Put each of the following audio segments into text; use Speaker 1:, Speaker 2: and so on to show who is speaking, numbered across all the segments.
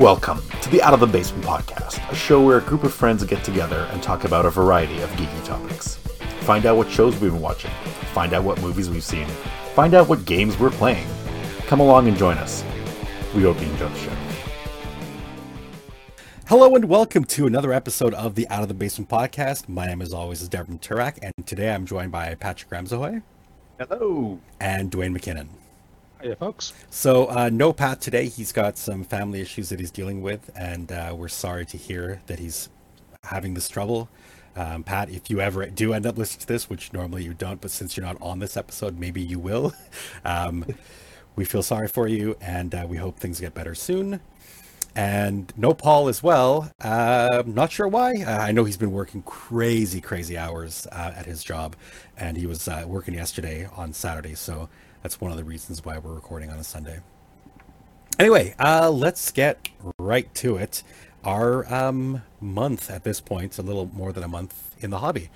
Speaker 1: Welcome to the Out of the Basement podcast, a show where a group of friends get together and talk about a variety of geeky topics. Find out what shows we've been watching, find out what movies we've seen, find out what games we're playing. Come along and join us. We hope you enjoy the show.
Speaker 2: Hello and welcome to another episode of the Out of the Basement podcast. My name, as always, is Devin Turak, and today I'm joined by Patrick Ramsahoy
Speaker 1: Hello.
Speaker 2: and Dwayne McKinnon.
Speaker 3: Hey, folks.
Speaker 2: So, uh, no Pat today. He's got some family issues that he's dealing with, and uh, we're sorry to hear that he's having this trouble. Um, Pat, if you ever do end up listening to this, which normally you don't, but since you're not on this episode, maybe you will. Um, we feel sorry for you, and uh, we hope things get better soon. And no Paul as well. Uh, not sure why. Uh, I know he's been working crazy, crazy hours uh, at his job, and he was uh, working yesterday on Saturday. So that's one of the reasons why we're recording on a Sunday. Anyway, uh, let's get right to it. Our um, month at this point, a little more than a month in the hobby.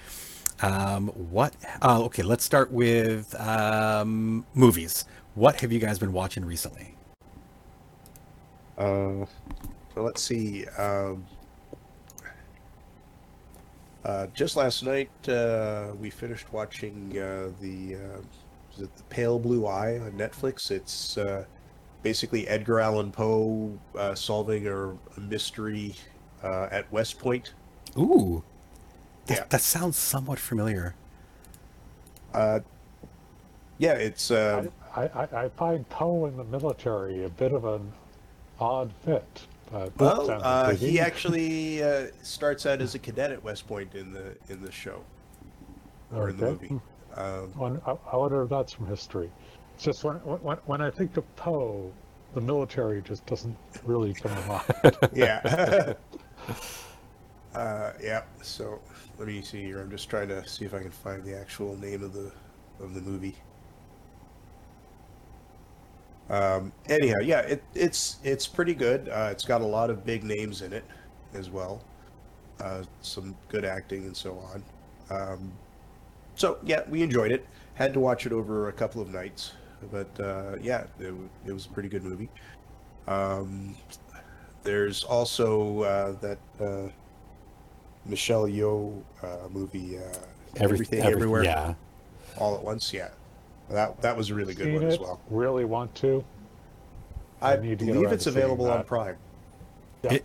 Speaker 2: Um, what? Uh, okay, let's start with um, movies. What have you guys been watching recently?
Speaker 3: Uh, let's see. Um, uh, just last night, uh, we finished watching uh, the uh, is it the Pale Blue Eye on Netflix. It's uh, basically Edgar Allan Poe uh, solving a, a mystery uh, at West Point.
Speaker 2: Ooh, that,
Speaker 3: Yeah.
Speaker 2: that sounds somewhat familiar.
Speaker 3: Uh, yeah, it's uh,
Speaker 4: I, I, I find Poe in the military a bit of an odd fit. But
Speaker 3: well, uh, he actually uh, starts out as a cadet at West Point in the in the show or in the movie. Um,
Speaker 4: One- I, I wonder if that's from history. It's just when, when, when I think of Poe, the military just doesn't really come to mind.
Speaker 3: yeah. uh, yeah. So let me see here. I'm just trying to see if I can find the actual name of the of the movie. Um, anyhow, yeah, it, it's it's pretty good. Uh, it's got a lot of big names in it as well. Uh, some good acting and so on. Um, so yeah, we enjoyed it. Had to watch it over a couple of nights, but uh, yeah, it, it was a pretty good movie. Um, there's also uh, that uh, Michelle Yeoh uh, movie, uh,
Speaker 2: Every-
Speaker 3: Everything
Speaker 2: every-
Speaker 3: Everywhere
Speaker 2: Yeah.
Speaker 3: All at Once. Yeah, that that was a really good
Speaker 4: Seen
Speaker 3: one
Speaker 4: it,
Speaker 3: as well.
Speaker 4: Really want to.
Speaker 3: I
Speaker 4: I need to
Speaker 3: believe
Speaker 4: around
Speaker 3: it's available on. Prime.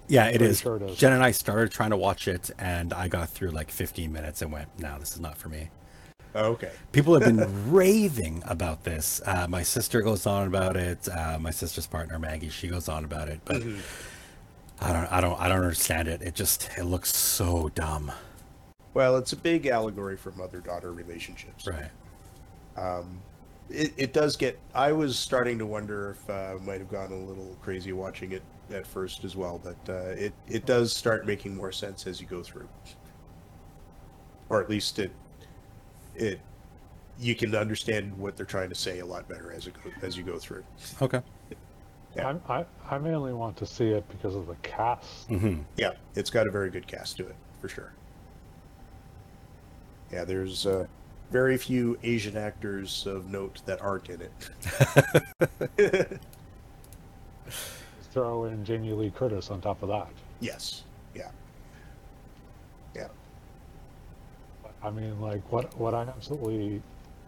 Speaker 2: Yeah, it
Speaker 4: pretty
Speaker 2: is.
Speaker 4: sure it is.
Speaker 2: Jen and I started trying to watch it, and I got through like 15 minutes and went, "No, this is not for me."
Speaker 3: Oh, okay.
Speaker 2: People have been raving about this. Uh, my sister goes on about it. Uh, my sister's partner Maggie, she goes on about it, but
Speaker 3: Mhm.
Speaker 2: I don't, I don't, I don't understand it. It just, it looks so dumb.
Speaker 3: Well, it's a big allegory for mother-daughter relationships.
Speaker 2: Right.
Speaker 3: Um, it, it does get. I was starting to wonder if uh, I might have gone a little crazy watching it at first as well, but uh, it it does start making more sense as you go through, or at least it it you can understand what they're trying to say a lot better as it go, as you go through.
Speaker 2: Okay.
Speaker 3: Yeah.
Speaker 4: I'm, I, I mainly want to see it because of the cast.
Speaker 2: hmm
Speaker 3: Yeah, it's got a very good cast to it for sure. Yeah, there's uh, very few Asian actors of note that aren't in it.
Speaker 4: Throw in Jamie Lee Curtis on top of that.
Speaker 3: yes, yeah.
Speaker 4: I mean, like what what I absolutely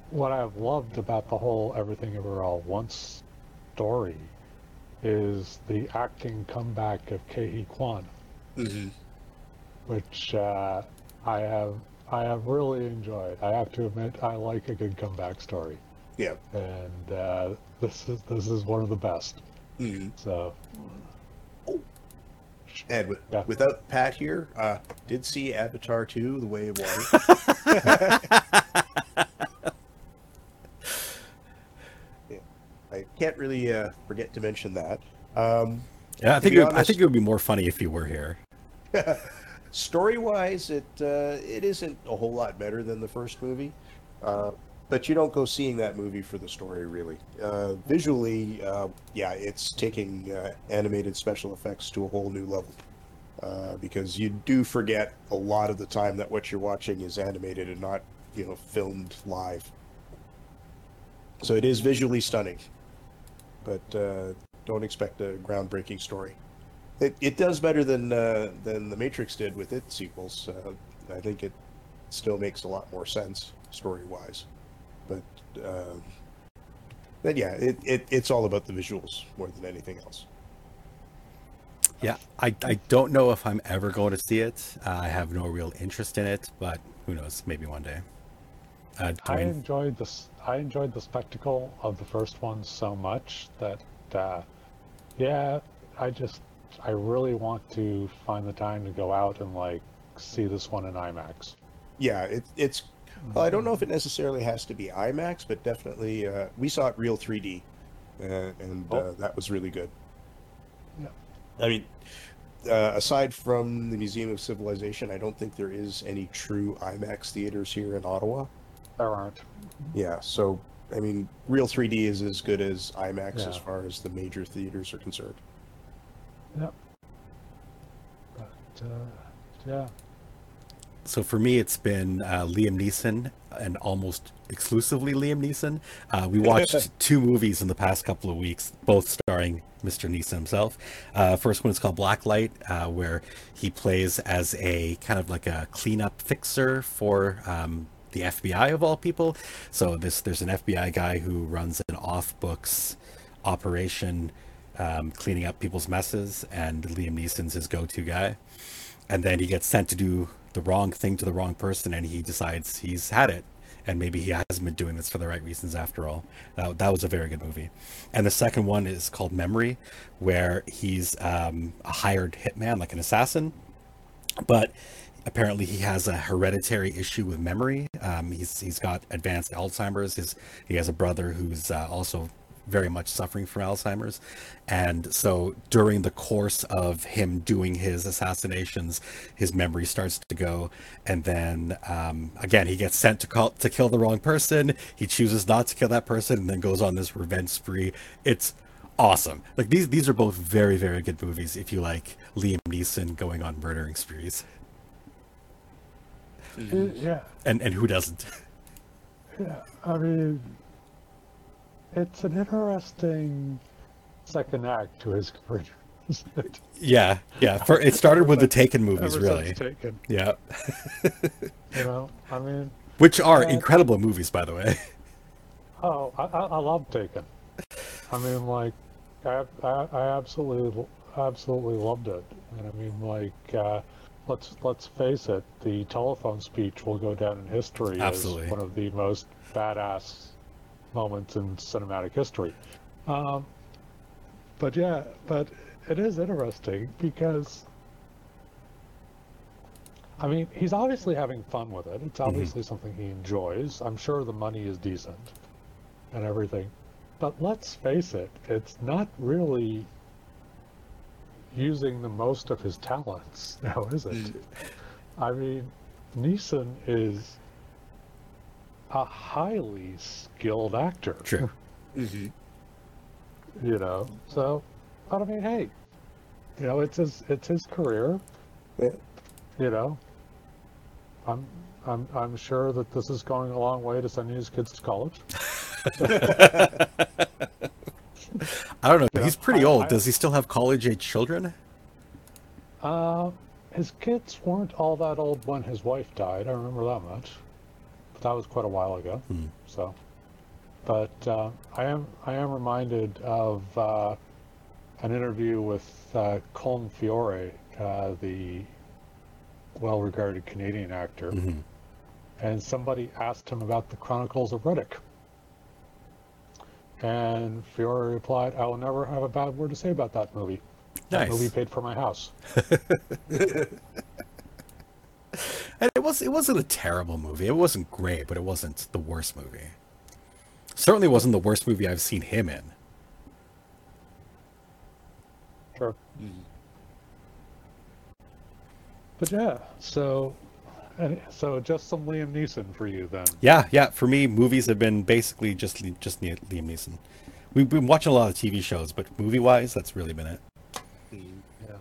Speaker 4: what I've loved about the whole Everything Ever All Once story is the acting comeback of Ke Quan,
Speaker 3: hmm
Speaker 4: which uh, I have I have really enjoyed. I have to admit, I like a good comeback story,
Speaker 3: Yeah.
Speaker 4: and uh, this is this is one of the best.
Speaker 3: hmm
Speaker 4: So
Speaker 3: And with,
Speaker 4: Yeah.
Speaker 3: without Pat here, uh, did see Avatar 2, The Way of Water. Yeah, I can't really uh, forget to mention that. Um,
Speaker 2: Yeah, I think
Speaker 3: be
Speaker 2: it, would- I think it would be more funny if you were here.
Speaker 3: story wise it uh, it isn't a whole lot better than the first movie uh, but you don't go seeing that movie for the story really. Uh, visually uh, yeah it's taking uh, animated special effects to a whole new level. Uh, because you do forget a lot of the time that what you're watching is animated and not you know filmed live. So it is visually stunning but uh, don't expect a groundbreaking story. It, it does better than uh, than the Matrix did with its sequels. I think it still makes a lot more sense story wise, but uh, but yeah, it, it it's all about the visuals more than anything else.
Speaker 2: Yeah, I, I don't know if I'm ever going to see it. Uh, I have no real interest in it, but who knows? Maybe one day. Uh,
Speaker 4: I enjoyed this. I enjoyed the spectacle of the first one so much that, uh, yeah, I just, I really want to find the time to go out and like see this one in IMAX.
Speaker 3: Yeah, it, it's. Well, I don't know if it necessarily has to be IMAX, but definitely uh, we saw it real 3D, uh, and uh,
Speaker 4: Oh.
Speaker 3: that was really good.
Speaker 4: Yeah.
Speaker 3: I mean, uh, aside from the Museum of Civilization, I don't think there is any true IMAX theaters here in Ottawa.
Speaker 4: There aren't.
Speaker 3: Yeah, so I mean, real 3D is as good as IMAX as far as the major theaters are concerned.
Speaker 4: Yep. But uh, yeah,
Speaker 2: So for me, it's been uh, Liam Neeson and almost exclusively Liam Neeson. Uh, we watched two movies in the past couple of weeks, both starring Mr. Neeson himself. Uh, first one is called Blacklight, uh, where he plays as a kind of like a cleanup fixer for um, the FBI of all people. So this there's an FBI guy who runs an off books operation, um, cleaning up people's messes, and Liam Neeson's his go-to guy and then he gets sent to do the wrong thing to the wrong person and he decides he's had it and maybe he hasn't been doing this for the right reasons after all that, that was a very good movie and the second one is called memory where he's um, a hired hitman like an assassin but apparently he has a hereditary issue with memory. Um, he's he's got advanced Alzheimer's. His he has a brother who's uh, also very much suffering from Alzheimer's, and so during the course of him doing his assassinations, his memory starts to go, and then um, again he gets sent to call to kill the wrong person. He chooses not to kill that person, and then goes on this revenge spree. It's awesome. Like these these are both very very good movies if you like Liam Neeson going on murdering sprees.
Speaker 4: yeah,
Speaker 2: And and who doesn't?
Speaker 4: yeah. I mean, it's an interesting second act to his career. isn't it?
Speaker 2: Yeah, yeah. For it started with the Taken movies,
Speaker 4: since
Speaker 2: really.
Speaker 4: Taken,
Speaker 2: Yeah,
Speaker 4: you know, I mean,
Speaker 2: which are
Speaker 4: Uh,
Speaker 2: incredible movies, by the way.
Speaker 4: oh, I, I, I love Taken. I mean, like, I, I, I absolutely, absolutely loved it. And I mean, like, uh, let's let's face it, the telephone speech will go down in history
Speaker 2: Absolutely.
Speaker 4: as one of the most badass moments in cinematic history. Um, but yeah, but it is interesting because. I mean, he's obviously having fun with it. It's obviously something he enjoys. I'm sure the money is decent and everything. But let's face it, it's not really using the most of his talents now, is it? I mean, Neeson is a highly skilled actor.
Speaker 2: True.
Speaker 3: Mm-hmm.
Speaker 4: You know, so, but I mean, hey, you know, it's his it's his career.
Speaker 3: Yeah.
Speaker 4: You know, I'm I'm I'm sure that this is going a long way to sending his kids to college.
Speaker 2: I don't know.
Speaker 4: Yeah,
Speaker 2: He's pretty
Speaker 4: I-
Speaker 2: old.
Speaker 4: I-
Speaker 2: Does he still have college age children?
Speaker 4: Uh, his kids weren't all that old when his wife died. I remember that much. That was quite a while ago.
Speaker 2: Hmm.
Speaker 4: So, but uh, I am I am reminded of uh, an interview with uh, Colm Feore, uh, the well-regarded Canadian actor,
Speaker 2: Mhm.
Speaker 4: and somebody asked him about the Chronicles of Riddick. And Feore replied, "I will never have a bad word to say about that movie. That movie paid for my house."
Speaker 2: And it was it wasn't a terrible movie. It wasn't great, but it wasn't the worst movie. Certainly wasn't the worst movie I've seen him in.
Speaker 4: Sure. But yeah, so so just some Liam Neeson for you then.
Speaker 2: Yeah, yeah. For me, movies have been basically just just Liam Neeson. We've been watching a lot of TV shows, but movie wise, that's really been it.
Speaker 4: Yeah.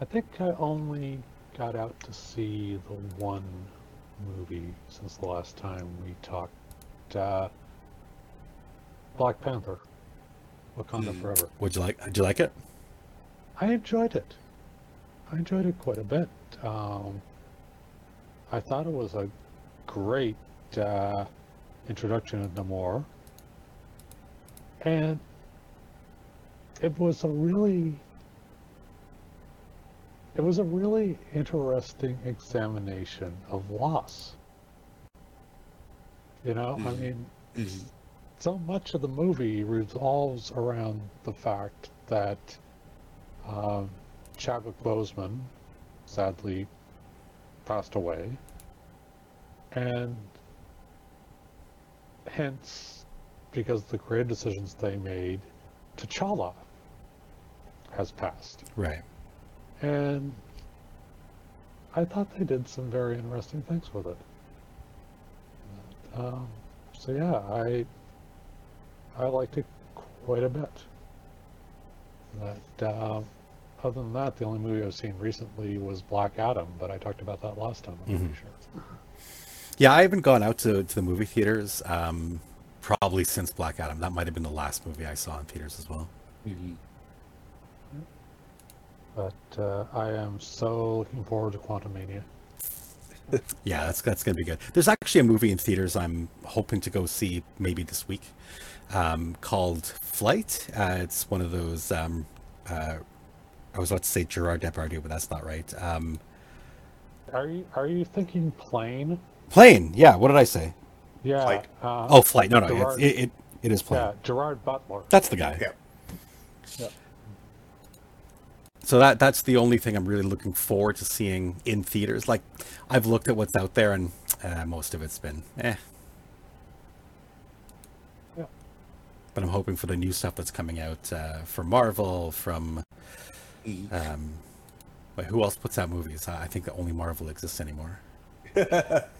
Speaker 4: I think I only got out to see the one movie since the last time we talked. Uh, Black Panther, Wakanda
Speaker 3: Hmm.
Speaker 4: Forever.
Speaker 2: Would you like? Did you like it?
Speaker 4: I enjoyed it. I enjoyed it quite a bit. Um, I thought it was a great uh, introduction of Namor, and it was a really it was a really interesting examination of loss. You know, I
Speaker 3: Mhm.
Speaker 4: mean,
Speaker 3: Mhm.
Speaker 4: so much of the movie revolves around the fact that um, Chadwick Boseman sadly passed away, and hence, because the career decisions they made, T'Challa has passed.
Speaker 2: Right.
Speaker 4: And I thought they did some very interesting things with it. Um, so yeah, I I liked it quite a bit. But um, other than that, the only movie I've seen recently was Black Adam, but I talked about that last time. I'm pretty sure.
Speaker 2: Yeah, I haven't gone out to, to the movie theaters um, probably since Black Adam. That might have been the last movie I saw in theaters as well.
Speaker 4: But uh, I am so looking forward to Quantumania.
Speaker 2: Yeah, that's that's gonna be good. There's actually a movie in theaters I'm hoping to go see maybe this week, um, called Flight. Uh, it's one of those. Um, uh, I was about to say Gerard Depardieu, but that's not right. Um,
Speaker 4: Are you are you thinking plane?
Speaker 2: plane. Yeah. What did I say?
Speaker 4: Yeah.
Speaker 3: Flight.
Speaker 4: Uh,
Speaker 2: Oh, flight. No, no. It's,
Speaker 4: Gerard-
Speaker 2: it, it it is plane.
Speaker 4: yeah, Gerard Butler.
Speaker 2: That's the guy.
Speaker 3: Yeah.
Speaker 4: Yeah.
Speaker 2: So that that's the only thing I'm really looking forward to seeing in theaters. Like, I've looked at what's out there, and uh, most of it's been eh.
Speaker 4: Yeah.
Speaker 2: But I'm hoping for the new stuff that's coming out uh, from Marvel, from um, wait, who else puts out movies? I I think that only Marvel exists anymore.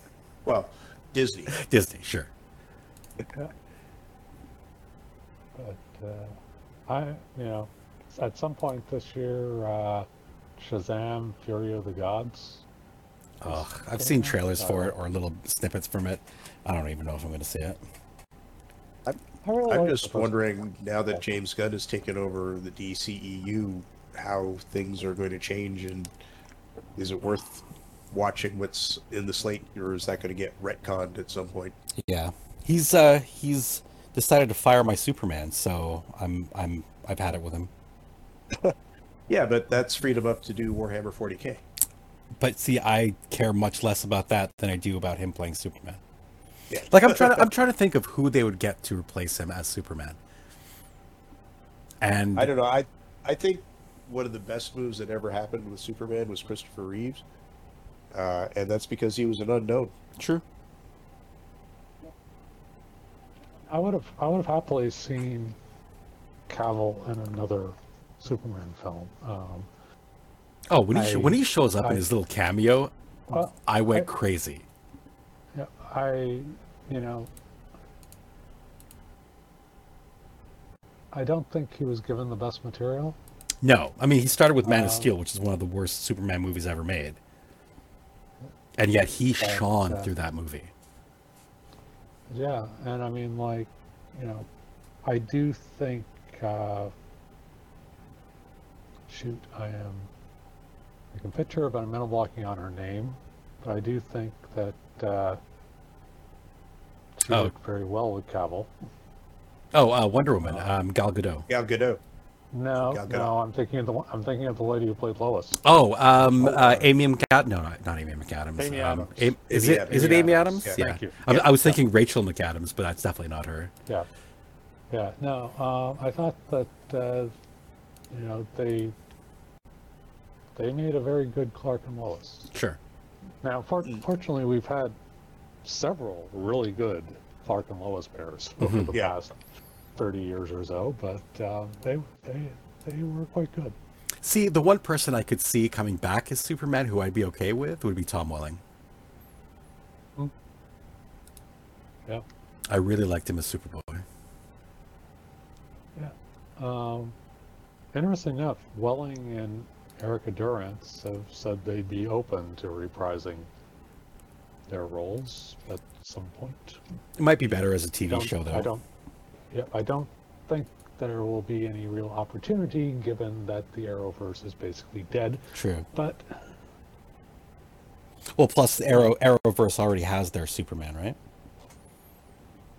Speaker 3: Well, Disney.
Speaker 2: Disney, sure.
Speaker 4: But uh, I, you know, at some point this year, uh, Shazam: Fury of the Gods.
Speaker 2: Ugh, I've seen trailers for
Speaker 4: Uh,
Speaker 2: it or little snippets from it. I don't even know if I'm going to see it.
Speaker 4: I really
Speaker 3: I'm
Speaker 4: like
Speaker 3: just
Speaker 4: first-
Speaker 3: wondering now that James Gunn has taken over the DCEU, how things are going to change, and is it worth watching what's in the slate, or is that going to get retconned at some point?
Speaker 2: Yeah, he's uh he's decided to fire my Superman, so I'm I'm I've had it with him.
Speaker 3: Yeah, but that's freed him up to do Warhammer 40k.
Speaker 2: But see, I care much less about that than I do about him playing Superman.
Speaker 3: Yeah.
Speaker 2: Like I'm trying to I'm trying to think of who they would get to replace him as Superman. And
Speaker 3: I don't know. I I think one of the best moves that ever happened with Superman was Christopher Reeves, uh, and that's because he was an unknown.
Speaker 2: true.
Speaker 4: I would have, I would have happily seen Cavill in another Superman film. Um,
Speaker 2: Oh, when he
Speaker 4: I-
Speaker 2: when he shows up
Speaker 4: I-
Speaker 2: in his little cameo,
Speaker 4: well,
Speaker 2: I went
Speaker 4: I-
Speaker 2: crazy.
Speaker 4: yeah, I, you know, I don't think he was given the best material.
Speaker 2: No, I mean he started with Man of
Speaker 4: Um,
Speaker 2: Steel, which is one of the worst Superman movies ever made, and yet he
Speaker 4: But,
Speaker 2: shone
Speaker 4: uh,
Speaker 2: through that movie.
Speaker 4: Yeah, and I mean, like, you know, I do think. Uh, shoot, I am. I can picture her, but I'm mental blocking on her name. But I do think that uh, she
Speaker 2: Oh.
Speaker 4: worked very well with Cavill.
Speaker 2: Oh, uh, Wonder Woman,
Speaker 4: Uh,
Speaker 2: um, Gal Gadot.
Speaker 3: Gal Gadot.
Speaker 4: No,
Speaker 3: Gal Gadot.
Speaker 4: no, I'm thinking of the I'm thinking of the lady who played Lois.
Speaker 2: Oh, um,
Speaker 3: Oh,
Speaker 2: uh, Amy McAdams. No, not, not Amy McAdams.
Speaker 4: Amy
Speaker 2: um,
Speaker 4: Adams.
Speaker 2: Am- is
Speaker 3: Amy
Speaker 2: it
Speaker 3: Adams.
Speaker 2: is it
Speaker 4: Amy
Speaker 2: Amy
Speaker 4: Adams.
Speaker 2: Adams?
Speaker 3: Yeah,
Speaker 4: thank you.
Speaker 2: I,
Speaker 4: Yeah,
Speaker 2: I was
Speaker 4: yeah.
Speaker 2: thinking Rachel McAdams, but that's definitely not her.
Speaker 4: Yeah, yeah. No, uh, I thought that uh, you know they they made a very good Clark and Lois.
Speaker 2: Sure.
Speaker 4: Now, for- fortunately, we've had several really good Clark and Lois pairs over
Speaker 2: Mhm.
Speaker 4: the
Speaker 3: Yeah.
Speaker 4: past thirty years or so, but um, they they they were quite good.
Speaker 2: See, the one person I could see coming back as Superman who I'd be okay with would be Tom Welling.
Speaker 4: Yeah.
Speaker 2: I really liked him as Superboy. Yeah.
Speaker 4: Um, interesting enough, Welling and Erica Durance have said they'd be open to reprising their roles at some point.
Speaker 2: It might be better as a TV
Speaker 4: don't,
Speaker 2: show, though.
Speaker 4: I don't. Yeah, I don't think there will be any real opportunity given that the Arrowverse is basically dead.
Speaker 2: True.
Speaker 4: But
Speaker 2: Well, plus the Arrow Arrowverse already has their Superman, right?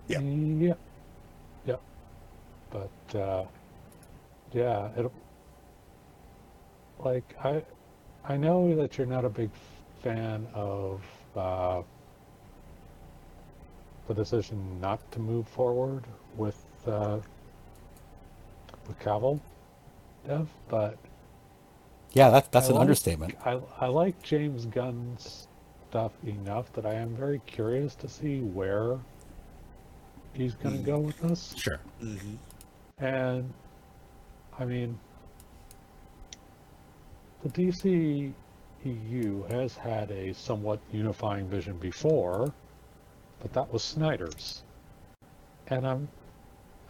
Speaker 3: Yeah.
Speaker 4: Yeah. Yeah. But uh, yeah, it like I I know that you're not a big fan of uh, the decision not to move forward with uh, with Cavill, Dev, but
Speaker 2: Yeah, that's that's
Speaker 4: I
Speaker 2: an
Speaker 4: like-
Speaker 2: understatement.
Speaker 4: I I like James Gunn's stuff enough that I am very curious to see where he's going to go with this.
Speaker 2: Sure.
Speaker 3: Mhm.
Speaker 4: And I mean, the DC EU has had a somewhat unifying vision before, but that was Snyder's. And I'm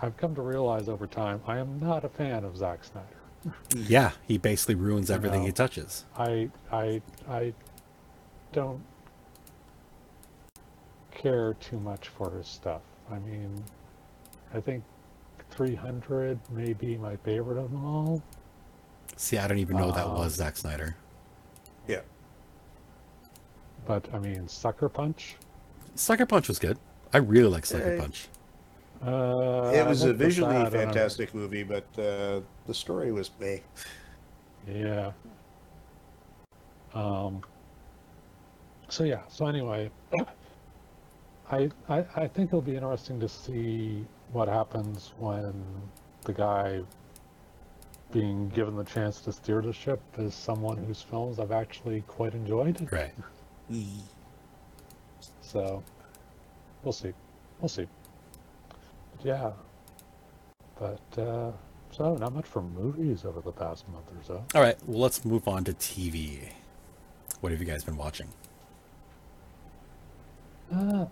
Speaker 4: I've come to realize over time I am not a fan of Zack Snyder.
Speaker 2: Yeah, he basically ruins everything
Speaker 4: No.
Speaker 2: he touches.
Speaker 4: I I I don't care too much for his stuff. I mean, I think 300 may be my favorite of them all.
Speaker 2: See, I don't even know that
Speaker 4: Um,
Speaker 2: was Zack Snyder.
Speaker 3: Yeah.
Speaker 4: But I mean, Sucker Punch.
Speaker 2: Sucker Punch was good. I really like Sucker. Punch.
Speaker 4: Uh,
Speaker 3: it was a visually
Speaker 4: that and I'm-
Speaker 3: fantastic movie, but uh, the story was meh.
Speaker 4: Yeah. Um. So yeah. So anyway, I, I I think it'll be interesting to see what happens when the guy being given the chance to steer the ship is someone whose films I've actually quite enjoyed.
Speaker 2: Right.
Speaker 4: So we'll see. We'll see. But yeah. But uh, so not much for movies over the past month or so.
Speaker 2: All right. Well, let's move on to TV. What have you guys been watching?
Speaker 4: Uh,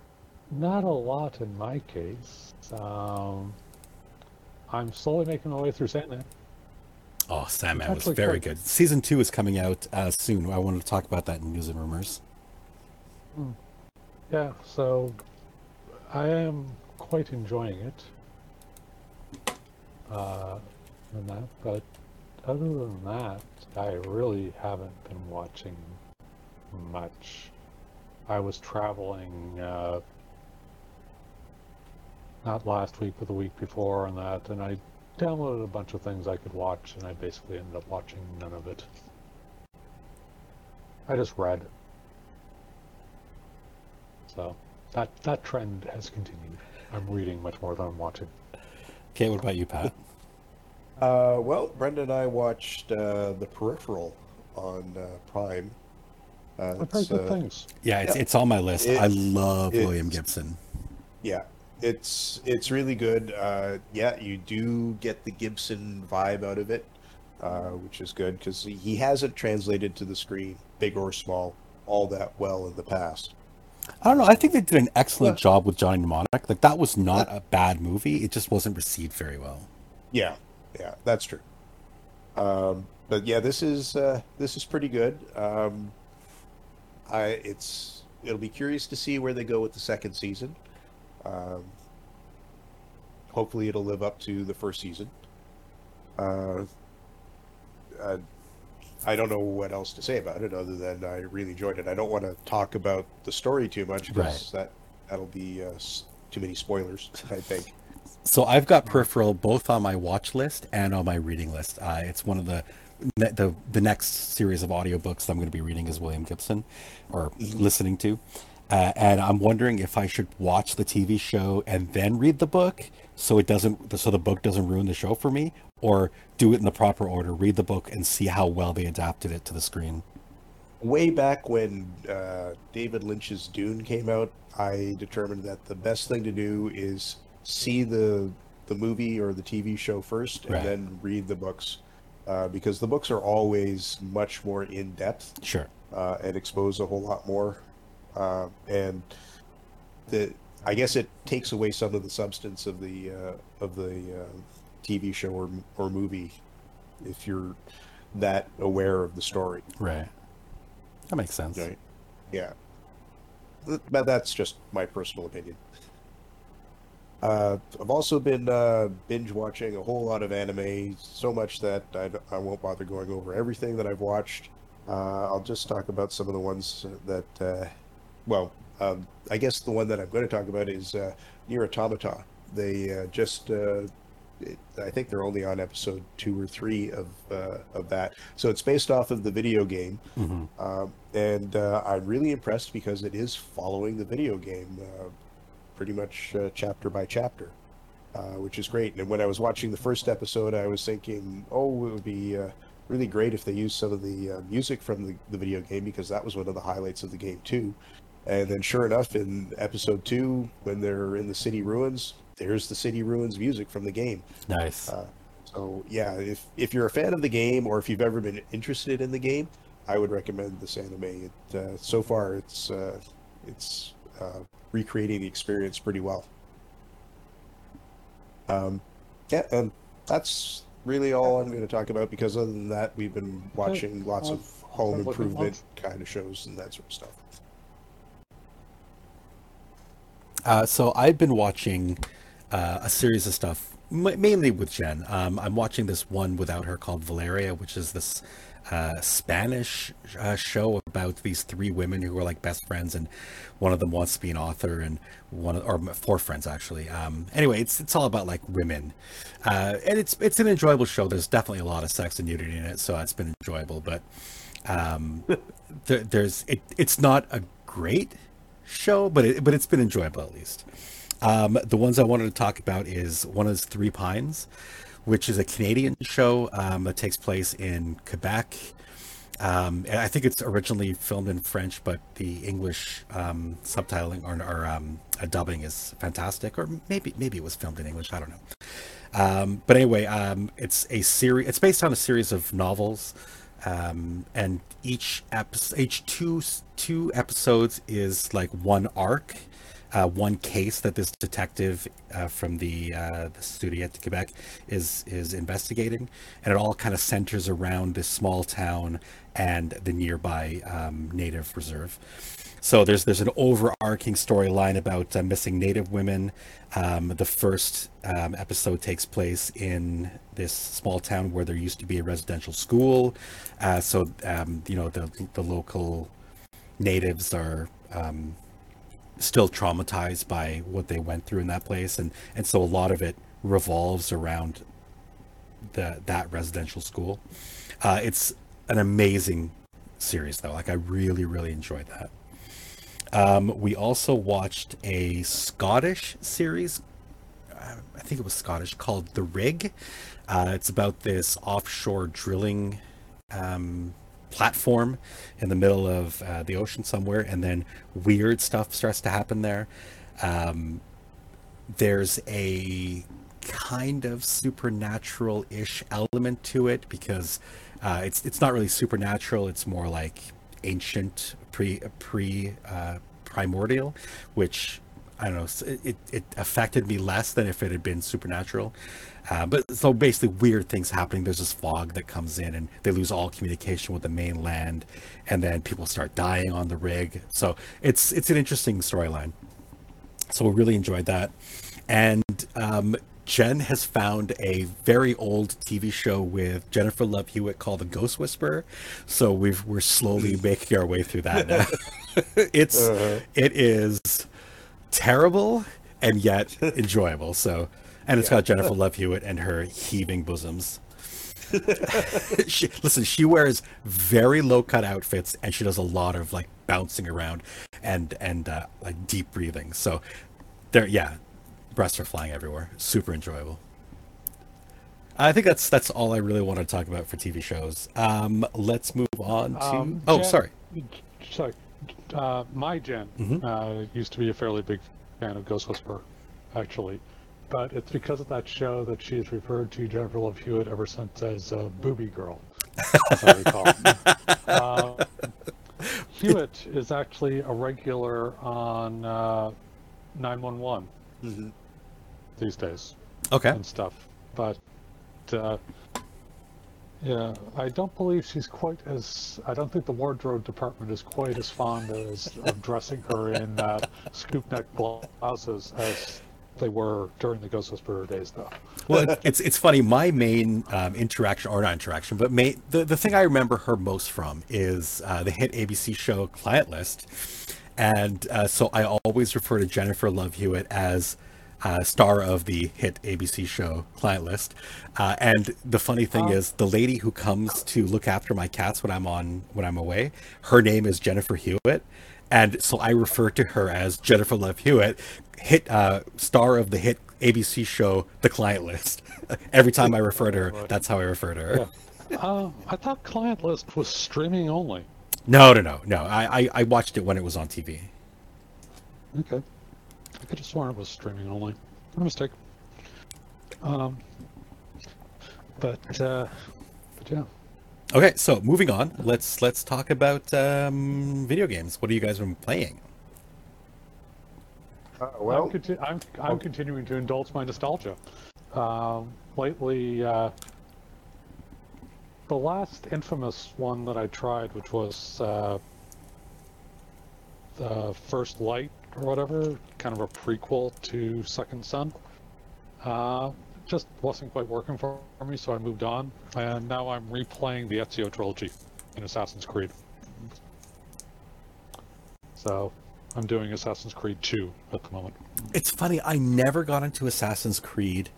Speaker 4: not a lot in my case. Um, I'm slowly making my way through Sandman.
Speaker 2: Oh, Sandman was
Speaker 4: actually
Speaker 2: very
Speaker 4: quite-
Speaker 2: good. Season two is coming out uh, soon. I wanted to talk about that in news and rumors.
Speaker 4: Yeah, so I am quite enjoying it. Uh, and that, but other than that, I really haven't been watching much. I was traveling uh, not last week, but the week before, and that, and I downloaded a bunch of things I could watch, and I basically ended up watching none of it. I just read. So that that trend has continued. I'm reading much more than I'm watching.
Speaker 2: Okay, what about you, Pat?
Speaker 3: Uh, well, Brenda and I watched uh, The Peripheral on uh, Prime. Uh,
Speaker 4: I've heard
Speaker 3: it's,
Speaker 4: good
Speaker 3: uh,
Speaker 4: things.
Speaker 2: Yeah, it's,
Speaker 3: Yeah.
Speaker 2: it's on my list. I love William Gibson.
Speaker 3: Yeah, it's it's really good. Uh, yeah, you do get the Gibson vibe out of it, uh, which is good because he hasn't translated to the screen, big or small, all that well in the past.
Speaker 2: I don't know. I think they did an excellent
Speaker 3: Yeah.
Speaker 2: job with Johnny Mnemonic. Like that was not a bad movie. It just wasn't received very well.
Speaker 3: Yeah, yeah, that's true. Um, but yeah, this is uh, this is pretty good. Um, I it's it'll be curious to see where they go with the second season. Um, hopefully, it'll live up to the first season. Uh, uh, I don't know what else to say about it other than I really enjoyed it. I don't want to talk about the story too much because that that'll be uh, too many spoilers. I think.
Speaker 2: So I've got Peripheral both on my watch list and on my reading list. Uh, it's one of the the the next series of audiobooks I'm going to be reading is William Gibson or listening to. Uh, and I'm wondering if I should watch the TV show and then read the book so it doesn't so the book doesn't ruin the show for me or do it in the proper order, read the book and see how well they adapted it to the screen.
Speaker 3: way back when uh, David Lynch's Dune came out, I determined that the best thing to do is see the the movie or the TV show first, and
Speaker 2: Right.
Speaker 3: then read the books, uh, because the books are always much more in depth
Speaker 2: Sure.
Speaker 3: uh, and expose a whole lot more, uh, and the I guess it takes away some of the substance of the uh, of the uh, TV show or or movie if you're that aware of the story.
Speaker 2: Right. That makes sense.
Speaker 3: Right. Yeah. But that's just my personal opinion. Uh, I've also been uh, binge watching a whole lot of anime, so much that I I won't bother going over everything that I've watched. Uh, I'll just talk about some of the ones that, uh, well, um, I guess the one that I'm going to talk about is uh, NieR Automata. They uh, just, uh, it, I think they're only on episode two or three of uh, of that. So it's based off of the video game,
Speaker 2: Mhm.
Speaker 3: um, and uh, I'm really impressed because it is following the video game, uh, pretty much uh, chapter by chapter, uh, which is great. And when I was watching the first episode, I was thinking, oh, it would be uh, really great if they used some of the uh, music from the, the video game because that was one of the highlights of the game too. And then, sure enough, in episode two, when they're in the city ruins, there's the city ruins music from the game.
Speaker 2: Nice.
Speaker 3: Uh, so yeah, if if you're a fan of the game or if you've ever been interested in the game, I would recommend this anime. It uh, so far it's uh, it's uh, recreating the experience pretty well. Um, yeah, and that's really all I'm going to talk about because other than that, we've been watching lots of home
Speaker 4: sounds like a
Speaker 3: improvement kind of shows and that sort of stuff.
Speaker 2: Uh, so I've been watching uh, a series of stuff, m- mainly with Jen. Um, I'm watching this one without her called Valeria, which is this uh, Spanish uh, show about these three women who are like best friends, and one of them wants to be an author, and one of- or four friends actually. Um, anyway, it's it's all about like women, uh, and it's it's an enjoyable show. There's definitely a lot of sex and nudity in it, so it's been enjoyable. But um, there, there's it. It's not a great show, but it, but it's been enjoyable at least. Um, the ones I wanted to talk about is one is Three Pines, which is a Canadian show um, that takes place in Quebec. Um, I think it's originally filmed in French, but the English um, subtitling or, or um, uh, dubbing is fantastic. Or maybe maybe it was filmed in English. I don't know. Um, but anyway, um, it's a series. It's based on a series of novels, um, and each episode, each two two episodes is like one arc, uh, one case that this detective uh, from the uh, the Sûreté du Québec is is investigating, and it all kind of centers around this small town and the nearby um, native reserve. So there's there's an overarching storyline about uh, missing Native women. Um, the first um, episode takes place in this small town where there used to be a residential school. Uh, so um, you know the the local natives are um, still traumatized by what they went through in that place, and and so a lot of it revolves around the that residential school. Uh, it's an amazing series though. Like I really really enjoyed that. Um, we also watched a Scottish series. uh, I think it was Scottish called The Rig. Uh, it's about this offshore drilling um, platform in the middle of uh, the ocean somewhere, and then weird stuff starts to happen there. Um, there's a kind of supernatural-ish element to it because uh, it's it's not really supernatural. It's more like ancient, pre pre uh, primordial, which I don't know. It it affected me less than if it had been supernatural. Uh, but so basically, weird things happening. There's this fog that comes in, and they lose all communication with the mainland, and then people start dying on the rig. So it's it's an interesting storyline. So we really enjoyed that. And um, Jen has found a very old TV show with Jennifer Love Hewitt called The Ghost Whisperer. So we've we're slowly making our way through that now. it's it is terrible and yet enjoyable. So and it's got Jennifer Love Hewitt and her heaving bosoms. she, listen, she wears very low cut outfits and she does a lot of like bouncing around and and uh, like deep breathing. So there, yeah, breasts are flying everywhere. Super enjoyable. I think that's that's all I really want to talk about for TV shows. Um, let's move on to.
Speaker 4: Um,
Speaker 2: oh,
Speaker 4: Jen-
Speaker 2: sorry.
Speaker 4: Sorry. Uh, my Jen
Speaker 2: Mhm.
Speaker 4: uh, used to be a fairly big fan of Ghost Whisperer, actually. But it's because of that show that she has referred to Jennifer Love Hewitt ever since as uh, Booby Girl, as I recall. uh, Hewitt is actually a regular on uh, 911
Speaker 3: Mhm.
Speaker 4: These days
Speaker 2: Okay.
Speaker 4: and stuff. But uh, yeah, I don't believe she's quite as. I don't think the wardrobe department is quite as fond as of dressing her in uh, scoop neck blouses as they were during the Ghost Whisperer days, though.
Speaker 2: well, it's it's funny. My main um, interaction, or not interaction, but main, the the thing I remember her most from is uh, the hit ABC show Client List, and uh, so I always refer to Jennifer Love Hewitt as. Uh, star of the hit ABC show Client List, uh, and the funny thing
Speaker 4: Oh.
Speaker 2: is, the lady who comes to look after my cats when I'm on when I'm away, her name is Jennifer Hewitt, and so I refer to her as Jennifer Love Hewitt, hit uh, star of the hit ABC show The Client List. Every time I refer to her, that's how I refer to her.
Speaker 4: Yeah. uh, I thought Client List was streaming only.
Speaker 2: No, no, no, no. I, I I watched it when it was on TV.
Speaker 4: Okay. I could have sworn it was streaming only. My mistake. Um, but, uh, but yeah.
Speaker 2: Okay, so moving on. Let's let's talk about um, video games. What are you guys been playing?
Speaker 3: Uh,
Speaker 4: I'm,
Speaker 3: well,
Speaker 4: conti- I'm, I'm continuing to indulge my nostalgia. Um, lately, uh, the last infamous one that I tried, which was uh, the First Light or whatever, kind of a prequel to Second Son, uh, just wasn't quite working for me, so I moved on. And now I'm replaying the Ezio trilogy in Assassin's Creed. So I'm doing Assassin's Creed 2 at the moment.
Speaker 2: It's funny. I never got into Assassin's Creed,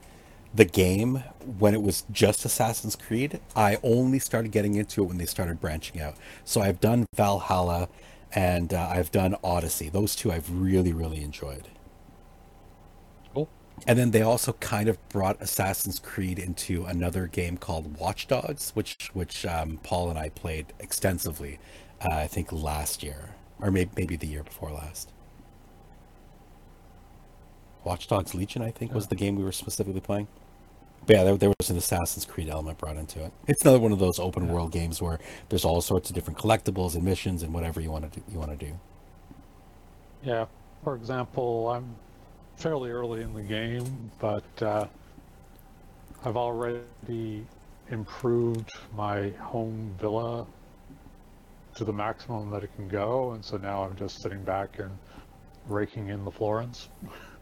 Speaker 2: the game, when it was just Assassin's Creed. I only started getting into it when they started branching out. So I've done Valhalla, and uh, I've done Odyssey. Those two I've really, really enjoyed.
Speaker 4: Cool.
Speaker 2: And then they also kind of brought Assassin's Creed into another game called Watch Dogs, which which um, Paul and I played extensively. Uh, I think last year, or maybe maybe the year before last. Watch Dogs Legion, I think, was the game we were specifically playing. But yeah, there, there was an Assassin's Creed element brought into it. It's another one of those open world games where there's all sorts of different collectibles and missions and whatever you want to do. You want to do.
Speaker 4: Yeah. For example, I'm fairly early in the game, but uh, I've already improved my home villa to the maximum that it can go, and so now I'm just sitting back and raking in the florins.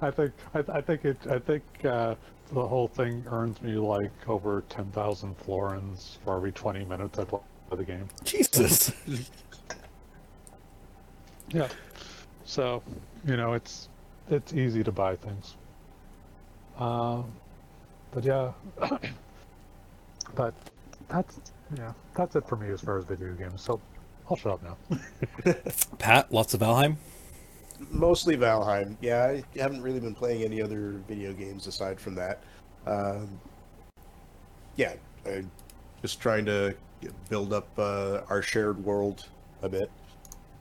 Speaker 4: I think I, I think it I think uh, the whole thing earns me like over ten thousand florins for every twenty minutes I play the game.
Speaker 2: Jesus.
Speaker 4: Yeah. So, you know, it's it's easy to buy things. Um, but yeah, but that's yeah, that's it for me as far as video games. So I'll shut up now.
Speaker 2: Pat, lots of Valheim.
Speaker 3: Mostly Valheim. Yeah, I haven't really been playing any other video games aside from that. Um, yeah, I just trying to build up uh, our shared world a bit.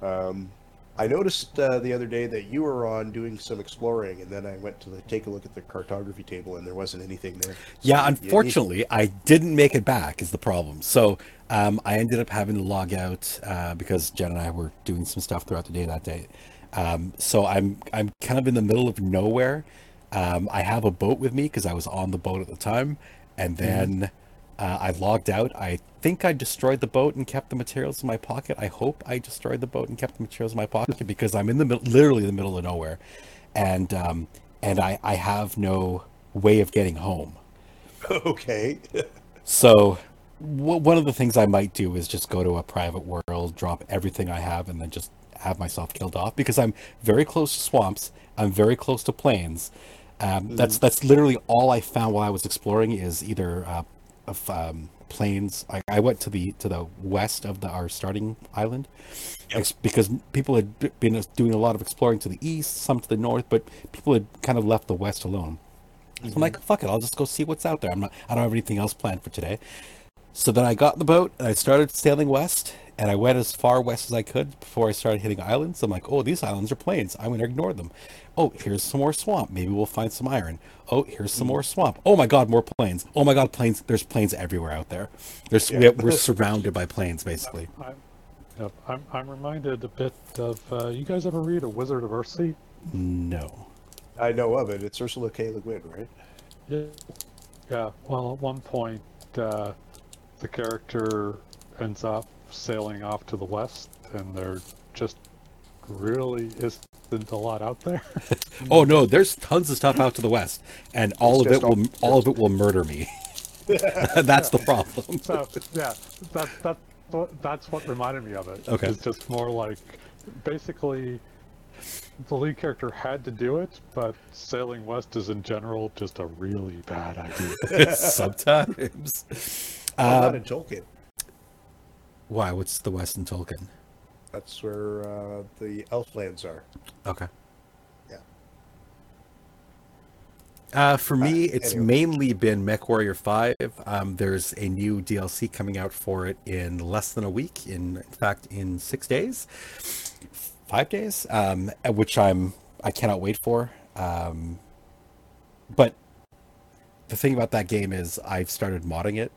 Speaker 3: Um, I noticed uh, the other day that you were on doing some exploring, and then I went to the, take a look at the cartography table, and there wasn't anything there.
Speaker 2: Yeah, unfortunately, I didn't make it back. Is the problem? So um, I ended up having to log out uh, because Jen and I were doing some stuff throughout the day that day. Um, so I'm I'm kind of in the middle of nowhere. Um, I have a boat with me because I was on the boat at the time, and then uh, I logged out. I think I destroyed the boat and kept the materials in my pocket. I hope I destroyed the boat and kept the materials in my pocket because I'm in the middle, literally the middle of nowhere, and um, and I I have no way of getting home.
Speaker 3: okay.
Speaker 2: So, w- one of the things I might do is just go to a private world, drop everything I have, and then just have myself killed off because I'm very close to swamps. I'm very close to plains. Um, That's that's literally all I found while I was exploring is either uh, of um, plains. I, I went to the to the west of the our starting island ex- because people had been doing a lot of exploring to the east, some to the north, but people had kind of left the west alone. So I'm like, fuck it, I'll just go see what's out there. I'm not, I don't have anything else planned for today. So then I got the boat and I started sailing west, and I went as far west as I could before I started hitting islands. I'm like, oh, these islands are plains. I'm gonna ignore them. Oh, here's some more swamp. Maybe we'll find some iron. Oh, here's some more swamp. Oh my god, more plains. Oh my god, plains. There's plains everywhere out there. There's we- we're surrounded by plains basically.
Speaker 4: I'm, yep, I'm I'm reminded a bit of uh, you guys ever read A Wizard of Earthsea?
Speaker 2: No.
Speaker 3: I know of it. It's Ursula K. Le Guin, right?
Speaker 4: Yeah. Yeah. Well, at one point, uh, the character ends up sailing off to the west, and there just really is isn't a lot out there.
Speaker 2: oh no, there's tons of stuff out to the west, and all
Speaker 3: It's
Speaker 2: of it will
Speaker 3: all-
Speaker 2: all of it will murder me. That's the problem.
Speaker 4: so yeah, that that that's what reminded me of it.
Speaker 2: Okay.
Speaker 4: It's just more like basically the lead character had to do it, but sailing west is in general just a really bad idea.
Speaker 2: Sometimes.
Speaker 3: I'm
Speaker 2: Um,
Speaker 3: not in Tolkien.
Speaker 2: Why? What's the Western Tolkien?
Speaker 3: That's where uh, the Elflands are.
Speaker 2: Okay.
Speaker 3: Yeah.
Speaker 2: Uh, for me,
Speaker 3: Uh,
Speaker 2: it's
Speaker 3: anyway.
Speaker 2: mainly been MechWarrior 5. Um, there's a new DLC coming out for it in less than a week. In, in fact, in six days, five days, um, which I'm I cannot wait for. Um, but the thing about that game is I've started modding it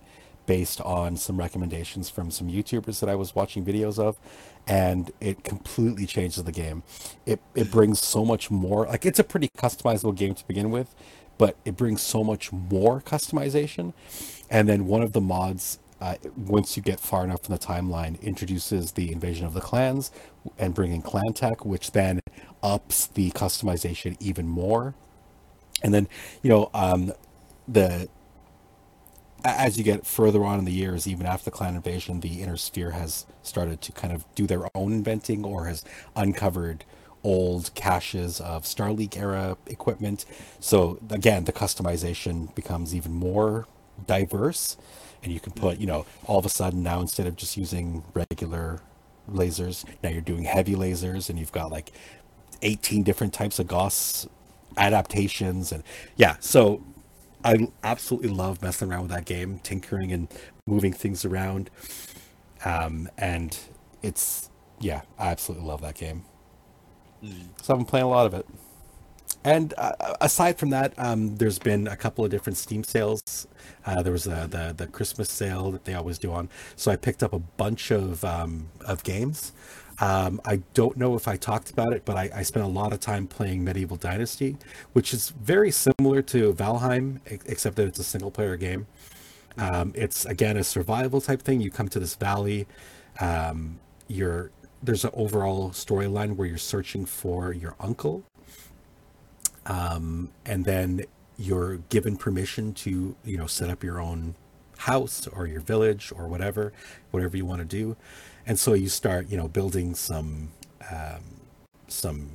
Speaker 2: based on some recommendations from some YouTubers that I was watching videos of, and it completely changes the game. It it brings so much more. Like it's a pretty customizable game to begin with, but it brings so much more customization. And then one of the mods, uh, once you get far enough in the timeline, introduces the invasion of the clans and bringing clan tech, which then ups the customization even more. And then you know um, the as you get further on in the years, even after the clan invasion, the inner sphere has started to kind of do their own inventing or has uncovered old caches of Starleague era equipment. So again, the customization becomes even more diverse, and you can put, you know, all of a sudden now instead of just using regular lasers, now you're doing heavy lasers, and you've got like 18 different types of Gauss adaptations, and yeah, so I absolutely love messing around with that game, tinkering and moving things around. Um, and it's yeah, I absolutely love that game. So I've been playing a lot of it. And uh, aside from that, um, there's been a couple of different Steam sales. Uh, there was uh the the Christmas sale that they always do on. So I picked up a bunch of um, of games. Um, I don't know if I talked about it, but I, I spent a lot of time playing Medieval Dynasty, which is very similar to Valheim, except that it's a single player game. Um, it's again a survival type thing. You come to this valley. Um, you're there's an overall storyline where you're searching for your uncle, um, and then you're given permission to you know set up your own house or your village or whatever, whatever you want to do, and so you start you know building some um, some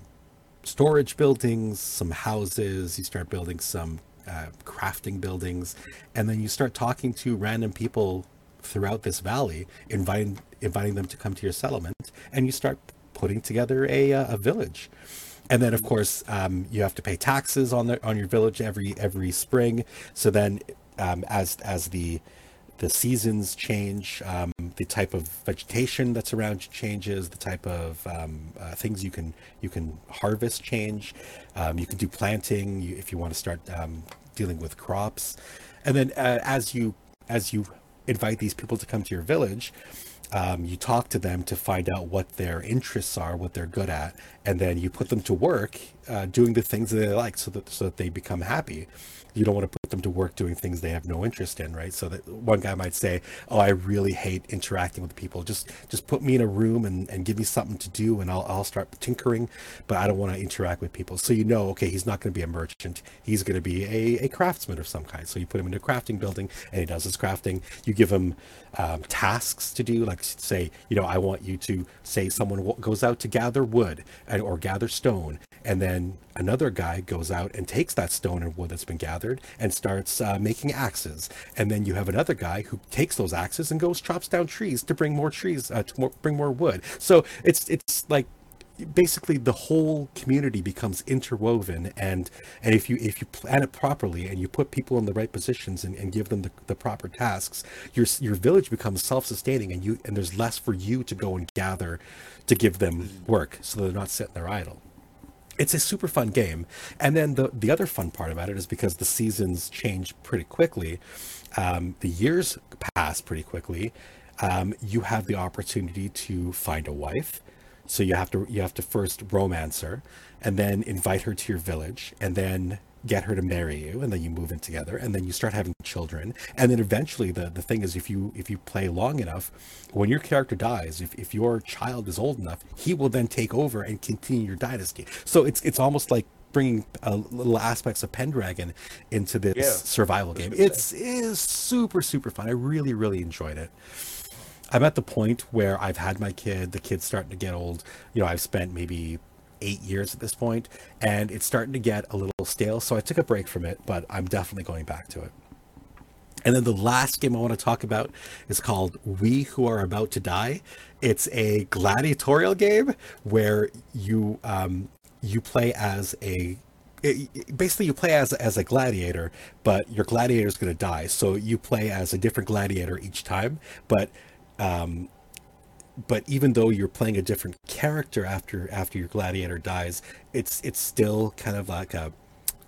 Speaker 2: storage buildings, some houses. You start building some uh, crafting buildings, and then you start talking to random people throughout this valley, inviting inviting them to come to your settlement, and you start putting together a uh, a village. And then, of course, um, you have to pay taxes on the on your village every every spring. So then, um, as as the the seasons change, um, the type of vegetation that's around changes, the type of um, uh, things you can you can harvest change. Um, you can do planting you, if you want to start um, dealing with crops, and then uh, as you as you invite these people to come to your village, um, you talk to them to find out what their interests are, what they're good at, and then you put them to work uh, doing the things that they like, so that so that they become happy. You don't want to put them to work doing things they have no interest in, right? So that one guy might say, "Oh, I really hate interacting with people. Just just put me in a room and, and give me something to do, and I'll I'll start tinkering, but I don't want to interact with people." So you know, okay, he's not going to be a merchant. He's going to be a, a craftsman of some kind. So you put him in a crafting building, and he does his crafting. You give him um, tasks to do, like say, you know, I want you to say someone goes out to gather wood and, or gather stone, and then another guy goes out and takes that stone and wood that's been gathered and starts uh, making axes. And then you have another guy who takes those axes and goes chops down trees to bring more trees, uh, to more, bring more wood. So it's it's like basically the whole community becomes interwoven and and if you if you plan it properly and you put people in the right positions and, and give them the, the proper tasks your your village becomes self-sustaining and you and there's less for you to go and gather to give them work so they're not sitting there idle it's a super fun game. And then the the other fun part about it is because the seasons change pretty quickly um, the years pass pretty quickly um, you have the opportunity to find a wife so you have to you have to first romance her and then invite her to your village and then get her to marry you and then you move in together and then you start having children. And then eventually the, the thing is if you if you play long enough when your character dies if, if your child is old enough he will then take over and continue your dynasty. So it's it's almost like bringing uh, little aspects of pendragon into this
Speaker 3: Yeah,
Speaker 2: survival game. it's is super super fun. I really really enjoyed it i'm at the point where i've had my kid the kid's starting to get old you know i've spent maybe eight years at this point, and it's starting to get a little stale. So I took a break from it, but I'm definitely going back to it. And then the last game I want to talk about is called We Who Are About to Die. It's a gladiatorial game where you um, you play as a basically you play as as a gladiator, but your gladiator is going to die. So you play as a different gladiator each time, but um, but even though you're playing a different character after after your gladiator dies, it's it's still kind of like a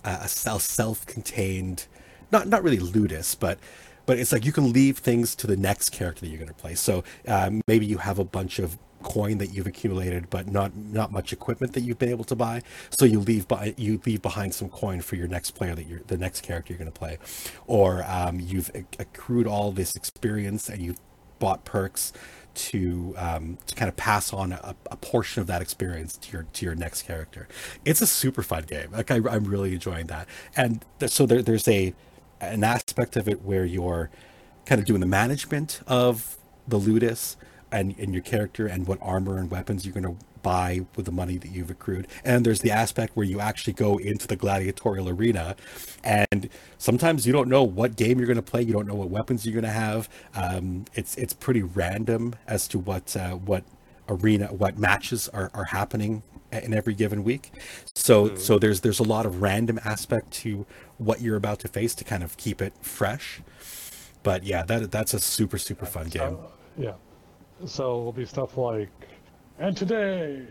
Speaker 2: a self self-contained, not not really ludus, but but it's like you can leave things to the next character that you're going to play. So um, maybe you have a bunch of coin that you've accumulated, but not not much equipment that you've been able to buy. So you leave by you leave behind some coin for your next player that you're the next character you're going to play, or um, you've accrued all this experience and you've bought perks to um, to kind of pass on a, a, portion of that experience to your to your next character. It's a super fun game. Like I, am really enjoying that, and th- so there, there's a an aspect of it where you're kind of doing the management of the ludus and, and your character and what armor and weapons you're going to buy with the money that you've accrued. And there's the aspect where you actually go into the gladiatorial arena, and sometimes you don't know what game you're going to play. You don't know what weapons you're going to have. Um, it's it's pretty random as to what uh, what arena what matches are, are happening in every given week. So mm. so there's there's a lot of random aspect to what you're about to face to kind of keep it fresh. But yeah, that that's a super super fun game.
Speaker 4: yeah. So it'll be stuff like and today,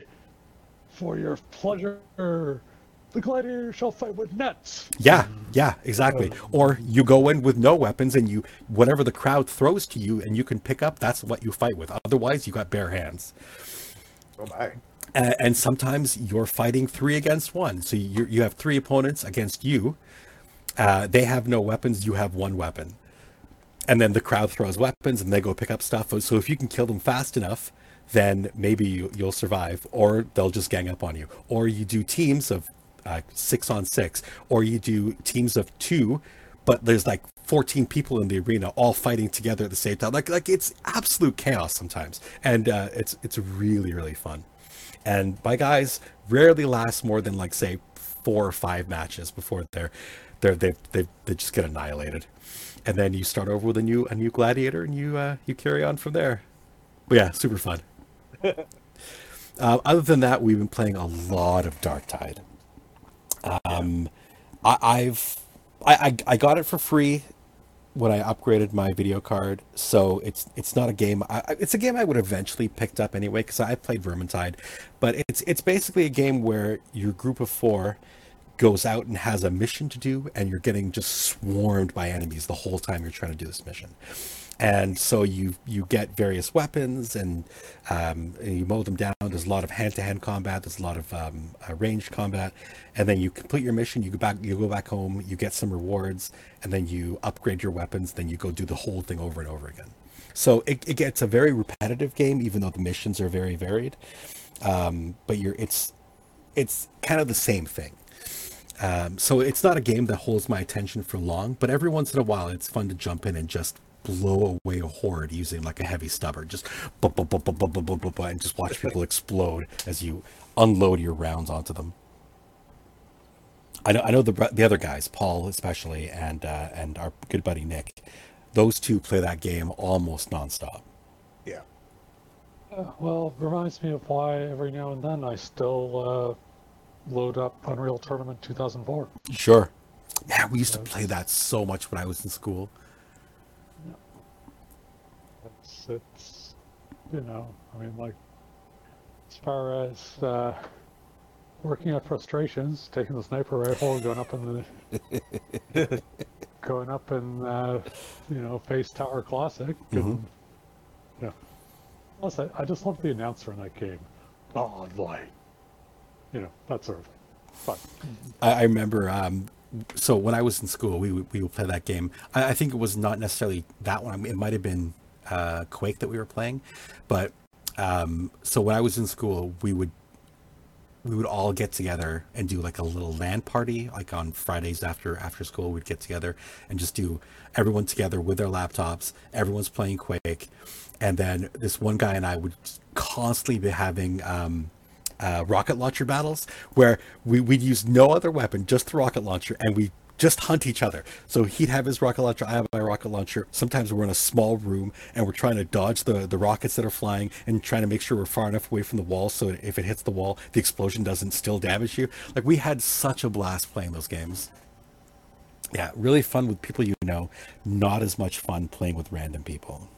Speaker 4: for your pleasure, the gladiator shall fight with nets.
Speaker 2: Yeah, yeah, exactly. or you go in with no weapons and you whatever the crowd throws to you and you can pick up, that's what you fight with. Otherwise, you got bare hands.
Speaker 3: Oh my.
Speaker 2: And, and sometimes you're fighting three against one. So you you have three opponents against you. Uh, they have no weapons. You have one weapon. And then the crowd throws weapons and they go pick up stuff. So if you can kill them fast enough, then maybe you, will survive, or they'll just gang up on you. Or you do teams of uh, six on six, or you do teams of two, but there's like 14 people in the arena all fighting together at the same time. Like like it's absolute chaos sometimes, and uh, it's it's really really fun. And my guys rarely last more than like say four or five matches before they're they're they they they just get annihilated, and then you start over with a new a new gladiator and you uh, you carry on from there. But yeah, super fun. uh, other than that, we've been playing a lot of Darktide. Um, I, have I, I, I got it for free when I upgraded my video card, so it's it's not a game. I, it's a game I would eventually picked up anyway because I played Vermintide, but it's it's basically a game where your group of four goes out and has a mission to do, and you're getting just swarmed by enemies the whole time you're trying to do this mission and so you you get various weapons and, um, and you mow them down. There's a lot of hand-to-hand combat. There's a lot of um, uh, ranged combat, and then you complete your mission. You go back. You go back home. You get some rewards, and then you upgrade your weapons. Then you go do the whole thing over and over again. So it, it gets a very repetitive game, even though the missions are very varied. Um, but you're it's it's kind of the same thing. Um, so it's not a game that holds my attention for long, but every once in a while, it's fun to jump in and just blow away a horde using like a heavy stubber, just and just watch people explode as you unload your rounds onto them. I know, I know the the other guys, Paul especially, and uh, and our good buddy Nick. Those two play that game almost nonstop.
Speaker 3: Yeah.
Speaker 4: Uh, well, reminds me of why every now and then I still uh, load up Unreal Tournament 2004.
Speaker 2: Sure. Yeah, we used to play that so much when I was in school.
Speaker 4: it's you know, I mean, like as far as uh, working out frustrations, taking the sniper rifle, and going up in the going up in uh, you know face tower classic, and mm-hmm. yeah. Plus, I, I just love the announcer in that game. Oh, light, you know that sort of thing. Fun.
Speaker 2: I, I remember um, so when I was in school, we would, we would play that game. I, I think it was not necessarily that one. I mean, it might have been uh, Quake that we were playing, but um, so when I was in school, we would we would all get together and do like a little LAN party, like on Fridays after after school. We'd get together and just do everyone together with their laptops. Everyone's playing Quake, and then this one guy and I would constantly be having um, uh, rocket launcher battles where we, we'd use no other weapon, just the rocket launcher, and we just hunt each other. So he'd have his rocket launcher, I have my rocket launcher. Sometimes we're in a small room and we're trying to dodge the, the rockets that are flying and trying to make sure we're far enough away from the wall so if it hits the wall, the explosion doesn't still damage you. Like we had such a blast playing those games. Yeah, really fun with people you know, not as much fun playing with random people.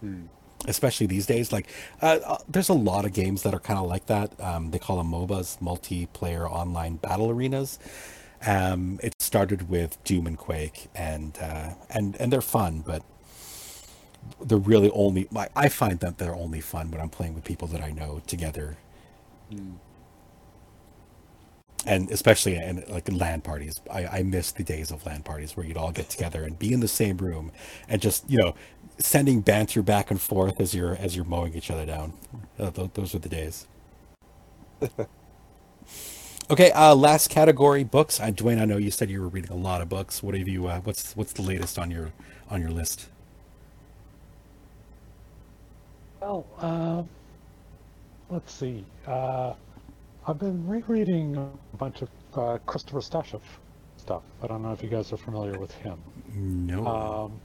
Speaker 2: Hmm especially these days. Like, uh, uh, there's a lot of games that are kind of like that. Um, they call them MOBAs, multiplayer online battle arenas. Um, it started with Doom and Quake, and uh, and and they're fun, but they're really only. I, I find that they're only fun when I'm playing with people that I know together. Mm. And especially in like LAN parties, I, I miss the days of land parties where you'd all get together and be in the same room and just you know sending banter back and forth as you're as you're mowing each other down. Uh, th- those are the days. okay, uh, last category books. Uh, Dwayne, I know you said you were reading a lot of books. What have you? Uh, what's what's the latest on your on your list?
Speaker 4: Well, uh, let's see. Uh, I've been rereading a bunch of uh, Christopher Stasheff stuff. I don't know if you guys are familiar with him.
Speaker 2: No.
Speaker 4: Um,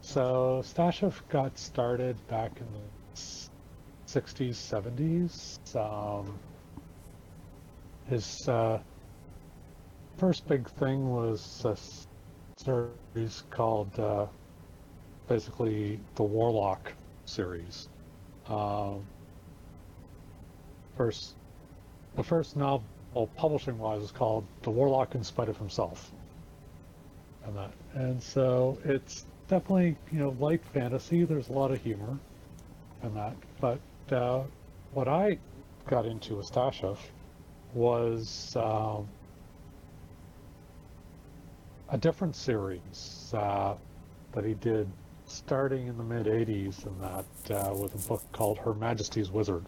Speaker 4: so Stasheff got started back in the 60s, 70s. Um, his uh, first big thing was a series called uh, basically the Warlock series. Um, first, the first novel, publishing-wise, is called The Warlock in Spite of Himself. And that, and so it's definitely, you know, light fantasy. There's a lot of humor in that. But uh, what I got into with Stasheff was um, a different series uh, that he did starting in the mid 80s and that uh, with a book called Her Majesty's Wizard.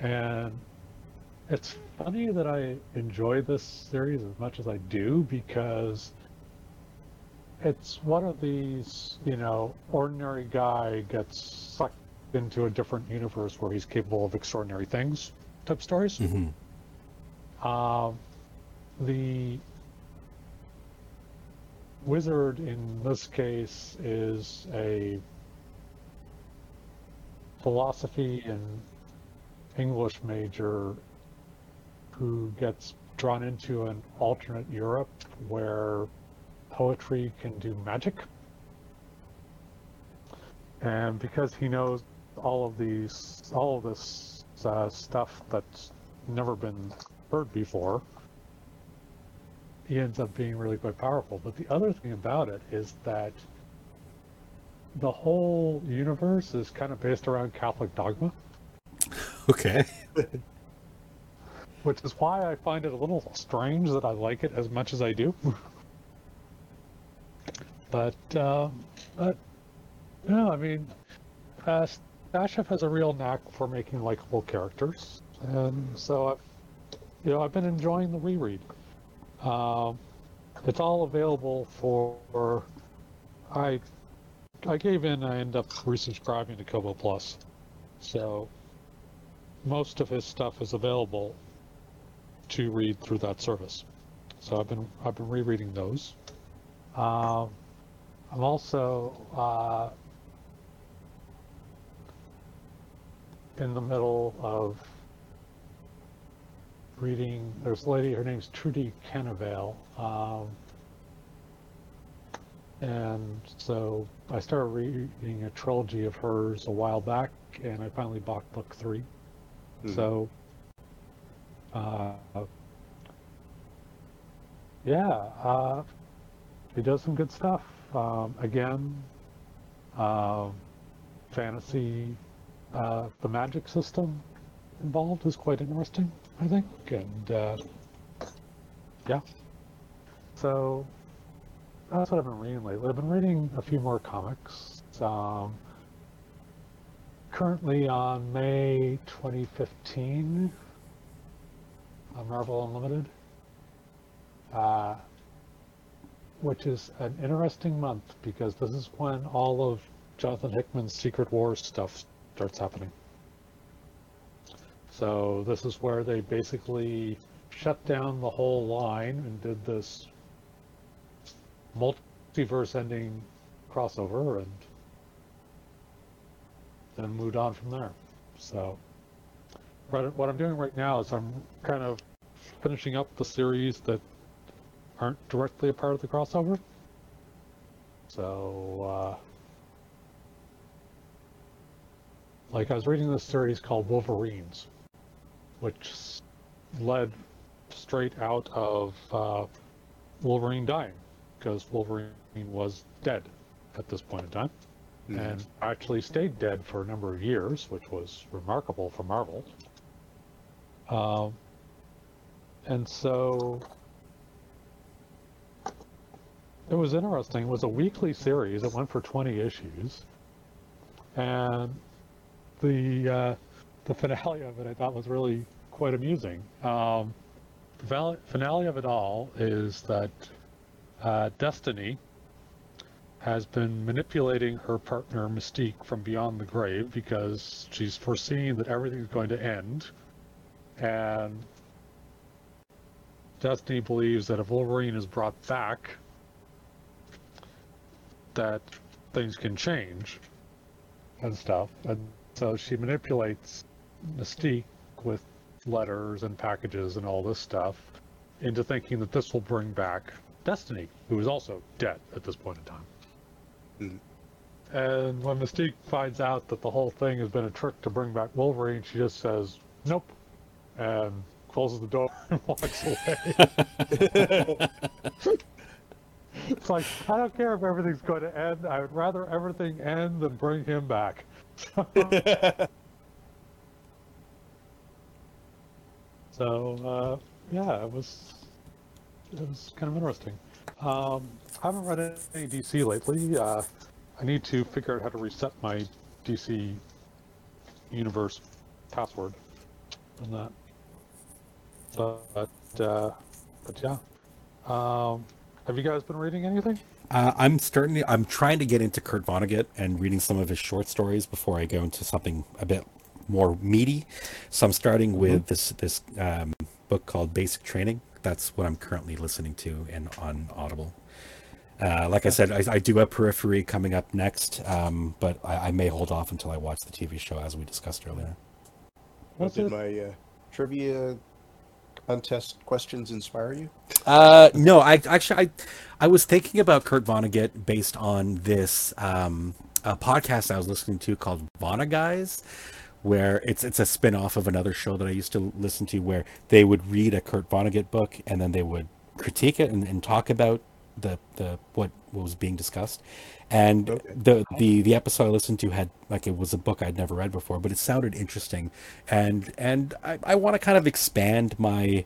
Speaker 4: And it's funny that I enjoy this series as much as I do because it's one of these, you know, ordinary guy gets sucked into a different universe where he's capable of extraordinary things type stories. Mm-hmm. Um, the wizard in this case is a philosophy and English major who gets drawn into an alternate Europe where poetry can do magic. And because he knows all of these, all of this uh, stuff that's never been heard before, he ends up being really quite powerful. But the other thing about it is that the whole universe is kind of based around Catholic dogma.
Speaker 2: Okay.
Speaker 4: Which is why I find it a little strange that I like it as much as I do. But, uh, but no, I mean, uh, Stasheff has a real knack for making likable characters, and so I've, you know, I've been enjoying the reread. Um, it's all available for. I, I gave in. I ended up resubscribing to Kobo Plus, so most of his stuff is available to read through that service. So I've been I've been rereading those. Um, I'm also uh, in the middle of reading. There's a lady. Her name's Trudi Canavan. um, and so I started reading a trilogy of hers a while back, and I finally bought book 3 mm-hmm. So, uh, yeah, uh, she does some good stuff. Um, again, uh, fantasy, uh, the magic system involved is quite interesting, I think. And uh, yeah, so that's what I've been reading lately. I've been reading a few more comics. Um, currently on May 2015 on Marvel Unlimited, uh, which is an interesting month because this is when all of Jonathan Hickman's Secret Wars stuff starts happening. So this is where they basically shut down the whole line and did this multiverse ending crossover and then moved on from there. So what I'm doing right now is I'm kind of finishing up the series that aren't directly a part of the crossover. So, uh, like I was reading this series called Wolverines, which led straight out of uh, Wolverine dying because Wolverine was dead at this point in time mm-hmm. and actually stayed dead for a number of years, which was remarkable for Marvel. Um, and so it was interesting. It was a weekly series. It went for 20 issues. And the uh, the finale of it I thought was really quite amusing. Um, the finale of it all is that uh, Destiny has been manipulating her partner Mystique from beyond the grave because she's foreseeing that everything's going to end. And Destiny believes that if Wolverine is brought back, that things can change and stuff. And so she manipulates Mystique with letters and packages and all this stuff into thinking that this will bring back Destiny, who is also dead at this point in time. Mm. And when Mystique finds out that the whole thing has been a trick to bring back Wolverine, she just says, nope, and closes the door and walks away. it's like, I don't care if everything's going to end. I would rather everything end than bring him back. so, uh, yeah, it was it was kind of interesting. Um, I haven't read any DC lately. Uh, I need to figure out how to reset my DC universe password and that. But uh, but yeah. Um, have you guys been reading anything?
Speaker 2: Uh, I'm starting. To, I'm trying to get into Kurt Vonnegut and reading some of his short stories before I go into something a bit more meaty. So I'm starting with mm-hmm. this this um, book called Basic Training that's what I'm currently listening to and on Audible. Uh, like I said, I, I, do have Periphery coming up next, um, but I, I, may hold off until I watch the TV show as we discussed earlier.
Speaker 3: What did my uh, trivia contest questions inspire you?
Speaker 2: Uh, no, I actually I, I was thinking about Kurt Vonnegut based on this um, podcast I was listening to called Vonna Guys, where it's it's a spin-off of another show that I used to listen to where they would read a Kurt Vonnegut book and then they would critique it and, and talk about the the what, what was being discussed. And okay. the, the the episode I listened to had like it was a book I'd never read before, but it sounded interesting. And and I, I want to kind of expand my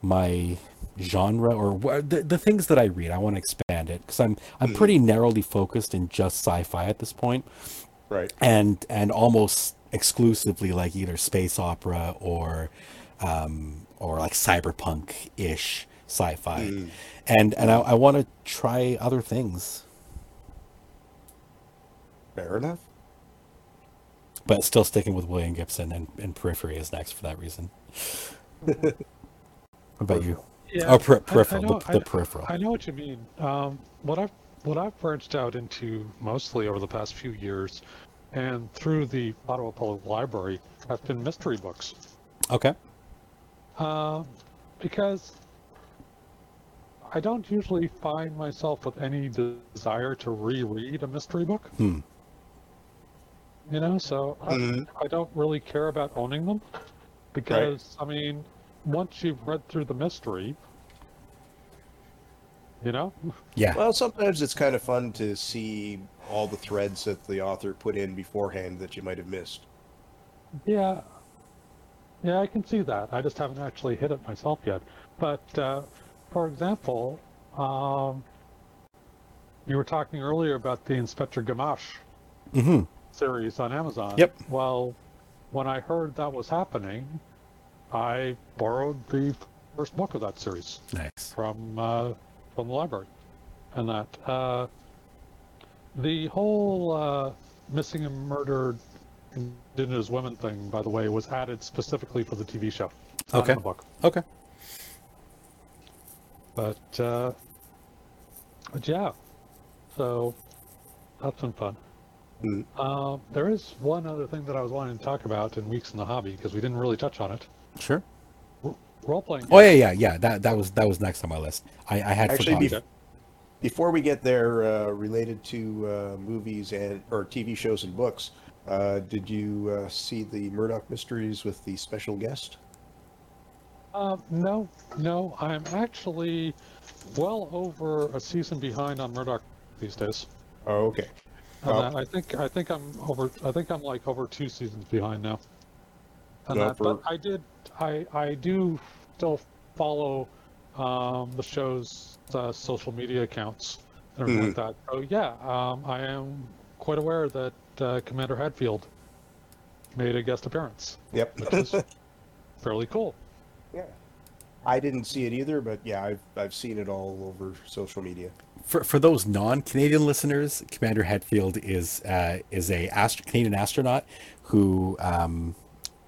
Speaker 2: my genre or the, the things that I read. I want to expand it because I'm I'm hmm. pretty narrowly focused in just sci-fi at this point.
Speaker 3: Right.
Speaker 2: And and almost exclusively like either space opera or um, or like cyberpunk ish sci-fi, mm. and and I, I want to try other things.
Speaker 3: Fair enough.
Speaker 2: But still sticking with William Gibson and, and Periphery is next for that reason. what about you?
Speaker 4: Yeah,
Speaker 2: oh, per- peripheral. I, I know, the, the peripheral.
Speaker 4: I know what you mean. Um, what I've what I've branched out into mostly over the past few years and through the Ottawa Public Library have been mystery books.
Speaker 2: Okay.
Speaker 4: Uh, because I don't usually find myself with any desire to reread a mystery book.
Speaker 2: Hmm.
Speaker 4: You know, so mm-hmm. I, I, don't really care about owning them because, right. I mean, once you've read through the mystery, you know?
Speaker 2: Yeah.
Speaker 3: Well, sometimes it's kind of fun to see all the threads that the author put in beforehand that you might have missed.
Speaker 4: Yeah. Yeah, I can see that. I just haven't actually hit it myself yet. But uh, for example, Um, you were talking earlier about the Inspector Gamache
Speaker 2: Mm-hmm.
Speaker 4: series on Amazon.
Speaker 2: Yep.
Speaker 4: Well, when I heard that was happening, I borrowed the first book of that series
Speaker 2: Nice.
Speaker 4: from uh, from the library, and that uh, the whole uh, missing and murdered indigenous women thing, by the way, was added specifically for the TV show. not in
Speaker 2: Okay.
Speaker 4: the book.
Speaker 2: Okay.
Speaker 4: But, uh, but yeah, so that's been fun.
Speaker 3: Mm.
Speaker 4: Uh, there is one other thing that I was wanting to talk about in Weeks in the Hobby because we didn't really touch on it.
Speaker 2: Sure.
Speaker 4: Role playing.
Speaker 2: Oh yeah, yeah, yeah. That that was that was next on my list. I, I had
Speaker 3: Actually,
Speaker 2: forgotten.
Speaker 3: bef- before we get there, uh, related to uh, movies and or TV shows and books, uh, did you uh, see the Murdoch Mysteries with the special guest?
Speaker 4: Uh, no, no, I'm actually well over a season behind on Murdoch these days.
Speaker 3: Oh, okay.
Speaker 4: Uh, I think I think I'm over. I think I'm like over two seasons behind now.
Speaker 3: No,
Speaker 4: that,
Speaker 3: for-
Speaker 4: but I did. I I do still follow um, the show's uh, social media accounts and everything like that. So yeah, um, I am quite aware that uh, Commander Hadfield made a guest appearance,
Speaker 3: Yep.
Speaker 4: which is fairly cool.
Speaker 3: yeah. I didn't see it either, but yeah, I've I've seen it all over social media.
Speaker 2: For for those non-Canadian listeners, Commander Hadfield is uh, is a ast- Canadian astronaut who um,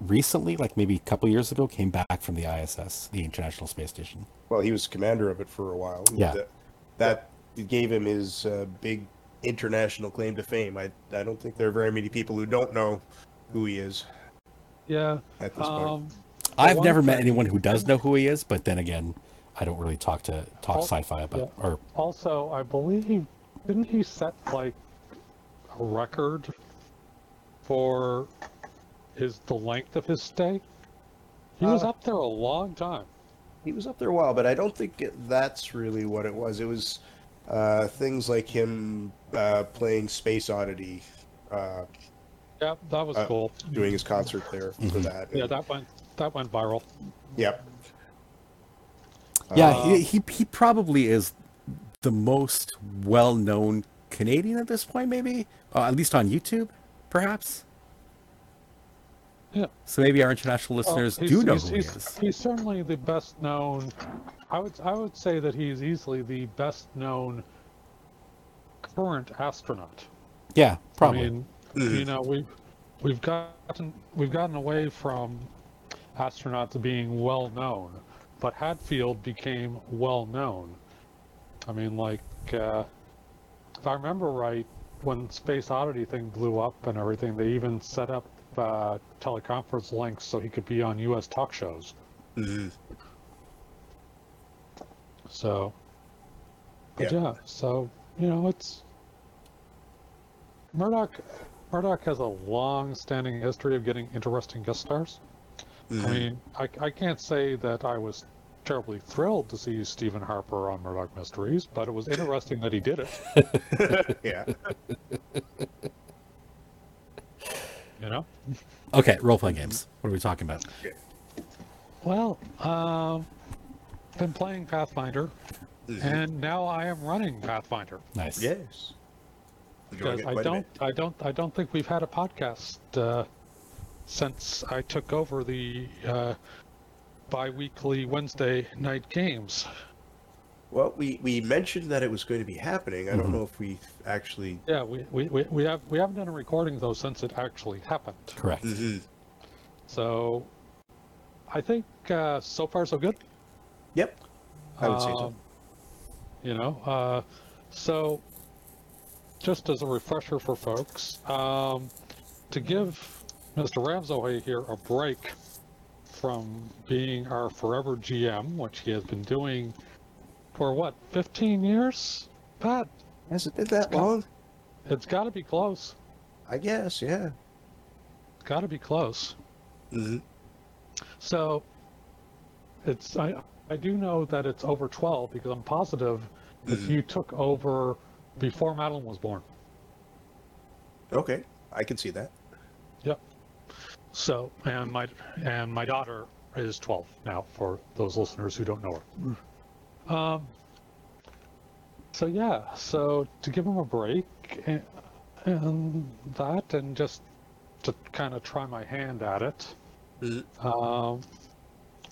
Speaker 2: recently, like maybe a couple years ago, came back from the ISS, the International Space Station.
Speaker 3: Well, he was commander of it for a while.
Speaker 2: Yeah.
Speaker 3: That, that gave him his uh, big international claim to fame. I I don't think there are very many people who don't know who he is
Speaker 4: Yeah.
Speaker 3: at this point.
Speaker 4: Um,
Speaker 2: I've
Speaker 4: one
Speaker 2: never met anyone who does know who he is, but then again, I don't really talk to talk sci-fi about
Speaker 4: yeah.
Speaker 2: or
Speaker 4: Also, I believe didn't he set like a record for his the length of his stay? He was
Speaker 3: Uh,
Speaker 4: up there a long time.
Speaker 3: He was up there a while, but I don't think it, that's really what it was. It was uh, things like him uh, playing Space Oddity, uh,
Speaker 4: Yeah, that was
Speaker 3: Uh,
Speaker 4: cool.
Speaker 3: doing his concert there for
Speaker 2: Mhm.
Speaker 3: that.
Speaker 4: Yeah, that went that went viral.
Speaker 3: Yep.
Speaker 2: yeah,
Speaker 3: Uh,
Speaker 2: he, he he probably is the most well-known Canadian at this point, maybe uh, at least on YouTube, perhaps.
Speaker 4: Yeah.
Speaker 2: So maybe our international listeners
Speaker 4: he's-
Speaker 2: do know
Speaker 4: he's,
Speaker 2: who
Speaker 4: he's,
Speaker 2: he is.
Speaker 4: He's certainly the best known. I would I would say that he's easily the best known current astronaut.
Speaker 2: Yeah, probably.
Speaker 4: I mean, you know, we've we've gotten we've gotten away from astronauts being well known, but Hadfield became well known. I mean, like uh, if I remember right, when Space Oddity thing blew up and everything, they even set up uh, teleconference links so he could be on U.S. talk shows.
Speaker 3: mhm.
Speaker 4: So, but
Speaker 3: Yeah.
Speaker 4: yeah. so you know, it's Murdoch. Murdoch has a long-standing history of getting interesting guest stars. I
Speaker 3: Mhm.
Speaker 4: mean, I, I can't say that I was terribly thrilled to see Stephen Harper on Murdoch Mysteries, but it was interesting that he did it.
Speaker 3: yeah.
Speaker 4: You know.
Speaker 2: Okay, role-playing games. What are we talking about?
Speaker 4: Well, um, been playing Pathfinder,
Speaker 3: Mhm.
Speaker 4: and now I am running Pathfinder.
Speaker 2: Nice.
Speaker 3: Yes.
Speaker 4: Because I don't. I don't, I don't think we've had a podcast uh, since I took over the uh, bi-weekly Wednesday night games.
Speaker 3: Well, we, we mentioned that it was going to be happening. I don't
Speaker 2: Mhm.
Speaker 3: know if we actually.
Speaker 4: Yeah, we, we, we, we have we haven't done a recording though since it actually happened.
Speaker 2: Correct.
Speaker 3: Mhm.
Speaker 4: So I think uh, so far so good.
Speaker 3: Yep. I would say so.
Speaker 4: Um, You know, uh, so just as a refresher for folks, um, to give Mr. Ramsaway here a break from being our forever GM, which he has been doing for what, 15 years? Pat,
Speaker 3: Has it been that
Speaker 4: got-
Speaker 3: long?
Speaker 4: it's got to be close.
Speaker 3: I guess, yeah.
Speaker 4: It's got to be close.
Speaker 3: hmm
Speaker 4: So it's I I do know that it's over 12 because I'm positive that
Speaker 3: Mhm.
Speaker 4: you took over before Madeline was born.
Speaker 3: Okay, I can see that. Yep.
Speaker 4: So and my and my daughter is 12 now for those listeners who don't know her. Um, so yeah, so to give him a break and, and that, and just to kind of try my hand at it,
Speaker 3: Mhm.
Speaker 4: um,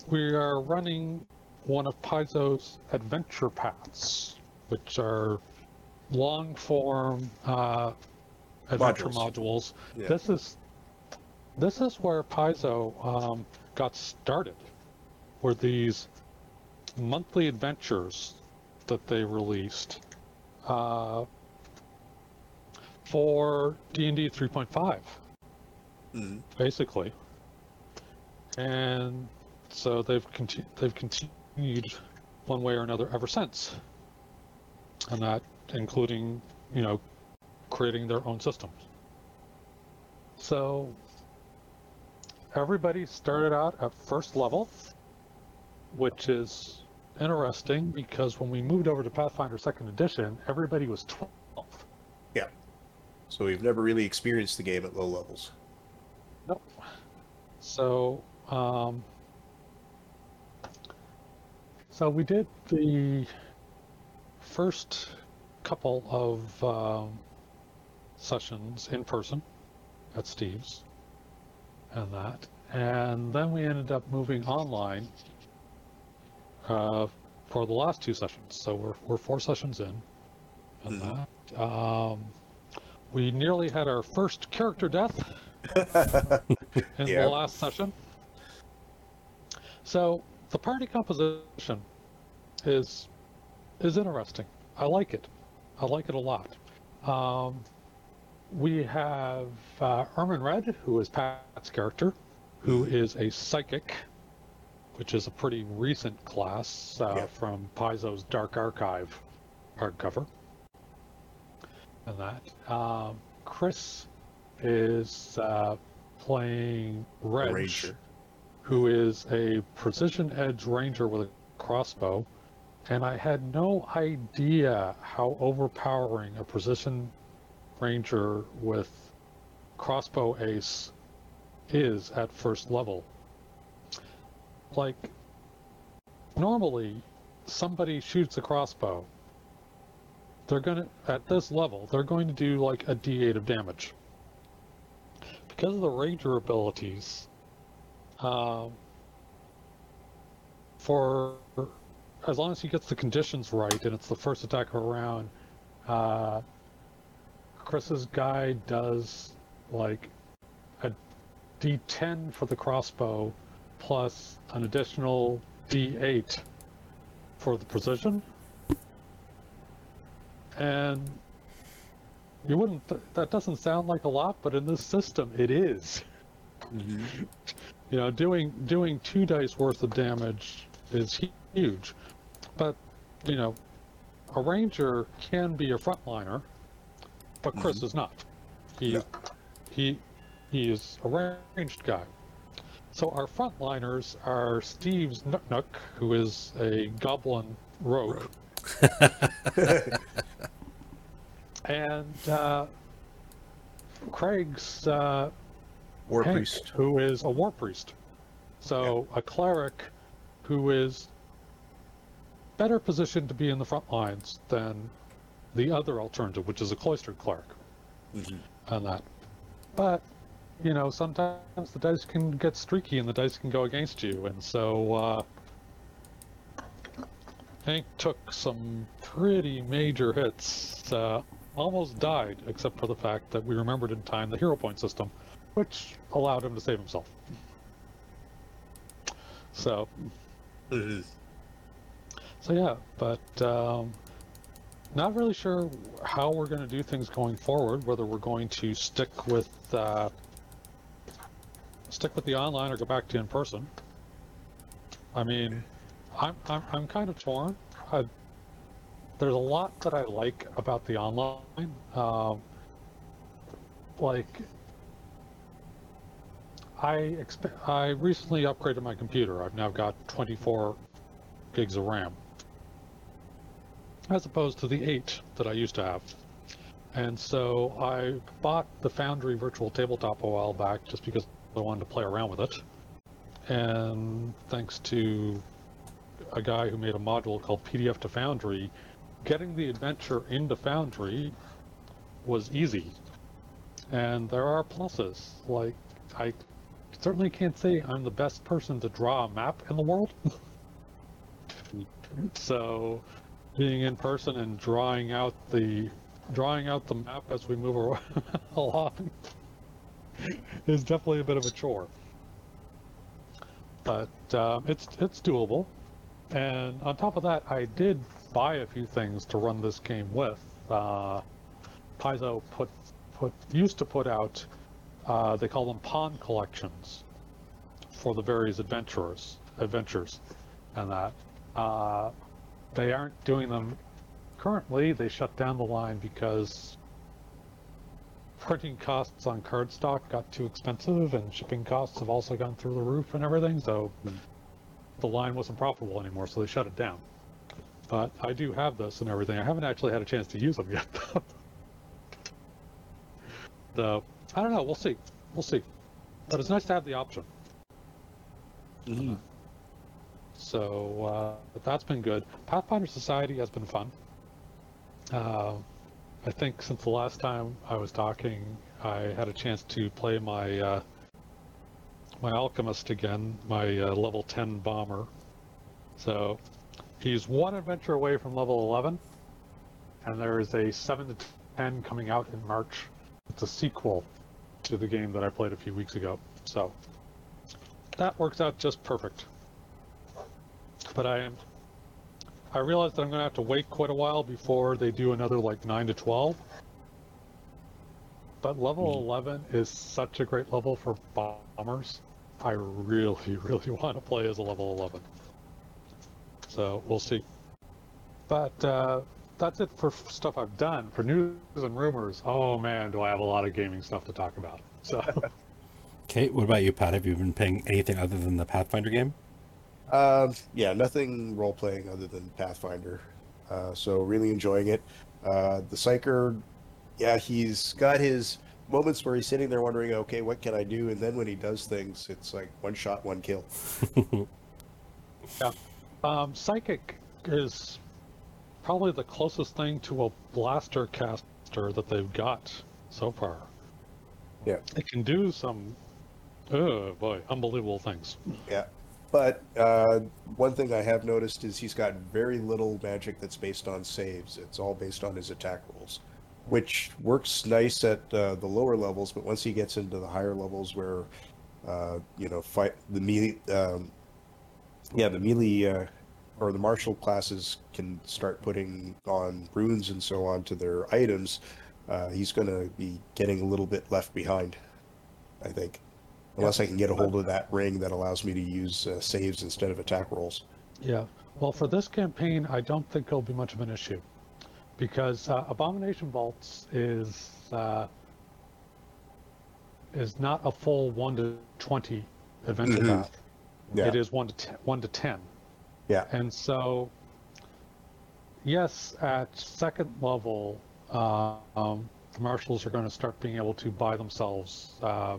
Speaker 4: we are running one of Paizo's adventure paths, which are long form uh, adventure
Speaker 3: Modules.
Speaker 4: modules.
Speaker 3: Yeah.
Speaker 4: This is this is where Paizo um, got started. Were these monthly adventures that they released uh, for D&D 3.5,
Speaker 3: Mhm.
Speaker 4: basically. And so they've conti- they've continued one way or another ever since. And that including, you know, creating their own systems. So everybody started out at first level, which is interesting because when we moved over to Pathfinder Second Edition, everybody was 12. Yeah.
Speaker 3: So we've never really experienced the game at low levels.
Speaker 4: Nope. So, um, so we did the first couple of um, sessions in person at Steve's and that, and then we ended up moving online uh, for the last two sessions. So we're we're four sessions in, and
Speaker 3: Mhm.
Speaker 4: that. Um, we nearly had our first character death in
Speaker 3: Yeah.
Speaker 4: the last session. So the party composition is is interesting. I like it. I like it a lot. Um, we have uh, Ermin Red, who is Pat's character, who is a psychic, which is a pretty recent class uh,
Speaker 3: Yeah.
Speaker 4: from Paizo's Dark Archive hardcover. And that. Um, Chris is uh, playing Reg,
Speaker 3: Ranger.
Speaker 4: who is a precision edge ranger with a crossbow. And I had no idea how overpowering a precision ranger with crossbow ace is at first level. Like, normally, somebody shoots a crossbow. They're gonna, at this level, they're going to do like a d8 of damage. Because of the ranger abilities, um, for as long as he gets the conditions right and it's the first attack of a round, uh, Chris's guy does like a d10 for the crossbow plus an additional d8 for the precision. And you wouldn't, th- that doesn't sound like a lot, but in this system it is. Mm-hmm. You know, doing doing two dice worth of damage is huge, but you know, a ranger can be a frontliner, but Chris mm-hmm. is not. He
Speaker 3: No.
Speaker 4: he he is a ranged guy. So our frontliners are Steve's Nook Nook, who is a goblin rogue, and uh, Craig's uh,
Speaker 3: War
Speaker 4: Hank,
Speaker 3: priest.
Speaker 4: who is a war priest. So a cleric who is better positioned to be in the front lines than the other alternative, which is a cloistered cleric
Speaker 3: Mhm.
Speaker 4: and that. But, you know, sometimes the dice can get streaky and the dice can go against you. And so uh, Hank took some pretty major hits. Uh, almost died, except for the fact that we remembered in time the hero point system, which allowed him to save himself. So,
Speaker 3: Mhm.
Speaker 4: so yeah, but um, not really sure how we're going to do things going forward. Whether we're going to stick with uh, stick with the online or go back to in person. I mean, I'm I'm, I'm kind of torn. I, there's a lot that I like about the online. Um, like, I expe- I recently upgraded my computer. I've now got 24 gigs of RAM, as opposed to the eight that I used to have. And so I bought the Foundry Virtual Tabletop a while back just because I wanted to play around with it. And thanks to a guy who made a module called PDF to Foundry, getting the adventure into Foundry was easy, and there are pluses. Like I certainly can't say I'm the best person to draw a map in the world. so, being in person and drawing out the drawing out the map as we move along is definitely a bit of a chore. But um, it's it's doable. And on top of that, I did buy a few things to run this game with. Uh, Paizo put put used to put out uh, they call them pawn collections for the various adventurers adventures, and that uh, they aren't doing them currently. They shut down the line because printing costs on cardstock got too expensive, and shipping costs have also gone through the roof and everything. So the line wasn't profitable anymore, so they shut it down. But I do have this and everything. I haven't actually had a chance to use them yet. so I don't know. We'll see. We'll see. But it's nice to have the option.
Speaker 3: Mm-hmm.
Speaker 4: So uh, that's been good. Pathfinder Society has been fun. Uh, I think since the last time I was talking, I had a chance to play my uh, my alchemist again, my uh, level 10 bomber. So he's one adventure away from level 11, and there is a 7 to 10 coming out in March. It's a sequel to the game that I played a few weeks ago. So that works out just perfect. But I am I realize that I'm going to have to wait quite a while before they do another like 9 to 12. But level 11 is such a great level for bombers. I really, really want to play as a level 11. So we'll see. But uh, that's it for stuff I've done. For news and rumors, oh man, do I have a lot of gaming stuff to talk about. So,
Speaker 2: Kate, what about you, Pat? Have you been playing anything other than the Pathfinder game?
Speaker 3: Um, yeah, nothing role playing other than Pathfinder. Uh, so really enjoying it. Uh, the Psyker, yeah, he's got his moments where he's sitting there wondering, okay, what can I do? And then when he does things, it's like one shot, one kill.
Speaker 4: um, Psychic is probably the closest thing to a blaster caster that they've got so far.
Speaker 3: Yeah.
Speaker 4: It can do some, oh boy, unbelievable things.
Speaker 3: Yeah. But uh, one thing I have noticed is he's got very little magic that's based on saves. It's all based on his attack rolls, which works nice at uh, the lower levels. But once he gets into the higher levels, where uh, you know fight the melee, um, yeah, the melee uh, or the martial classes can start putting on runes and so on to their items. Uh, he's going to be getting a little bit left behind, I think unless I can get a hold of that ring that allows me to use uh, saves instead of attack rolls.
Speaker 4: Yeah. Well, for this campaign, I don't think it'll be much of an issue because uh, Abomination Vaults is uh, is not a full one to twenty adventure
Speaker 3: Mhm.
Speaker 4: path.
Speaker 3: Yeah.
Speaker 4: It is one to ten, one to ten.
Speaker 3: Yeah.
Speaker 4: And so, yes, at second level, uh, um, the martials are going to start being able to buy themselves uh,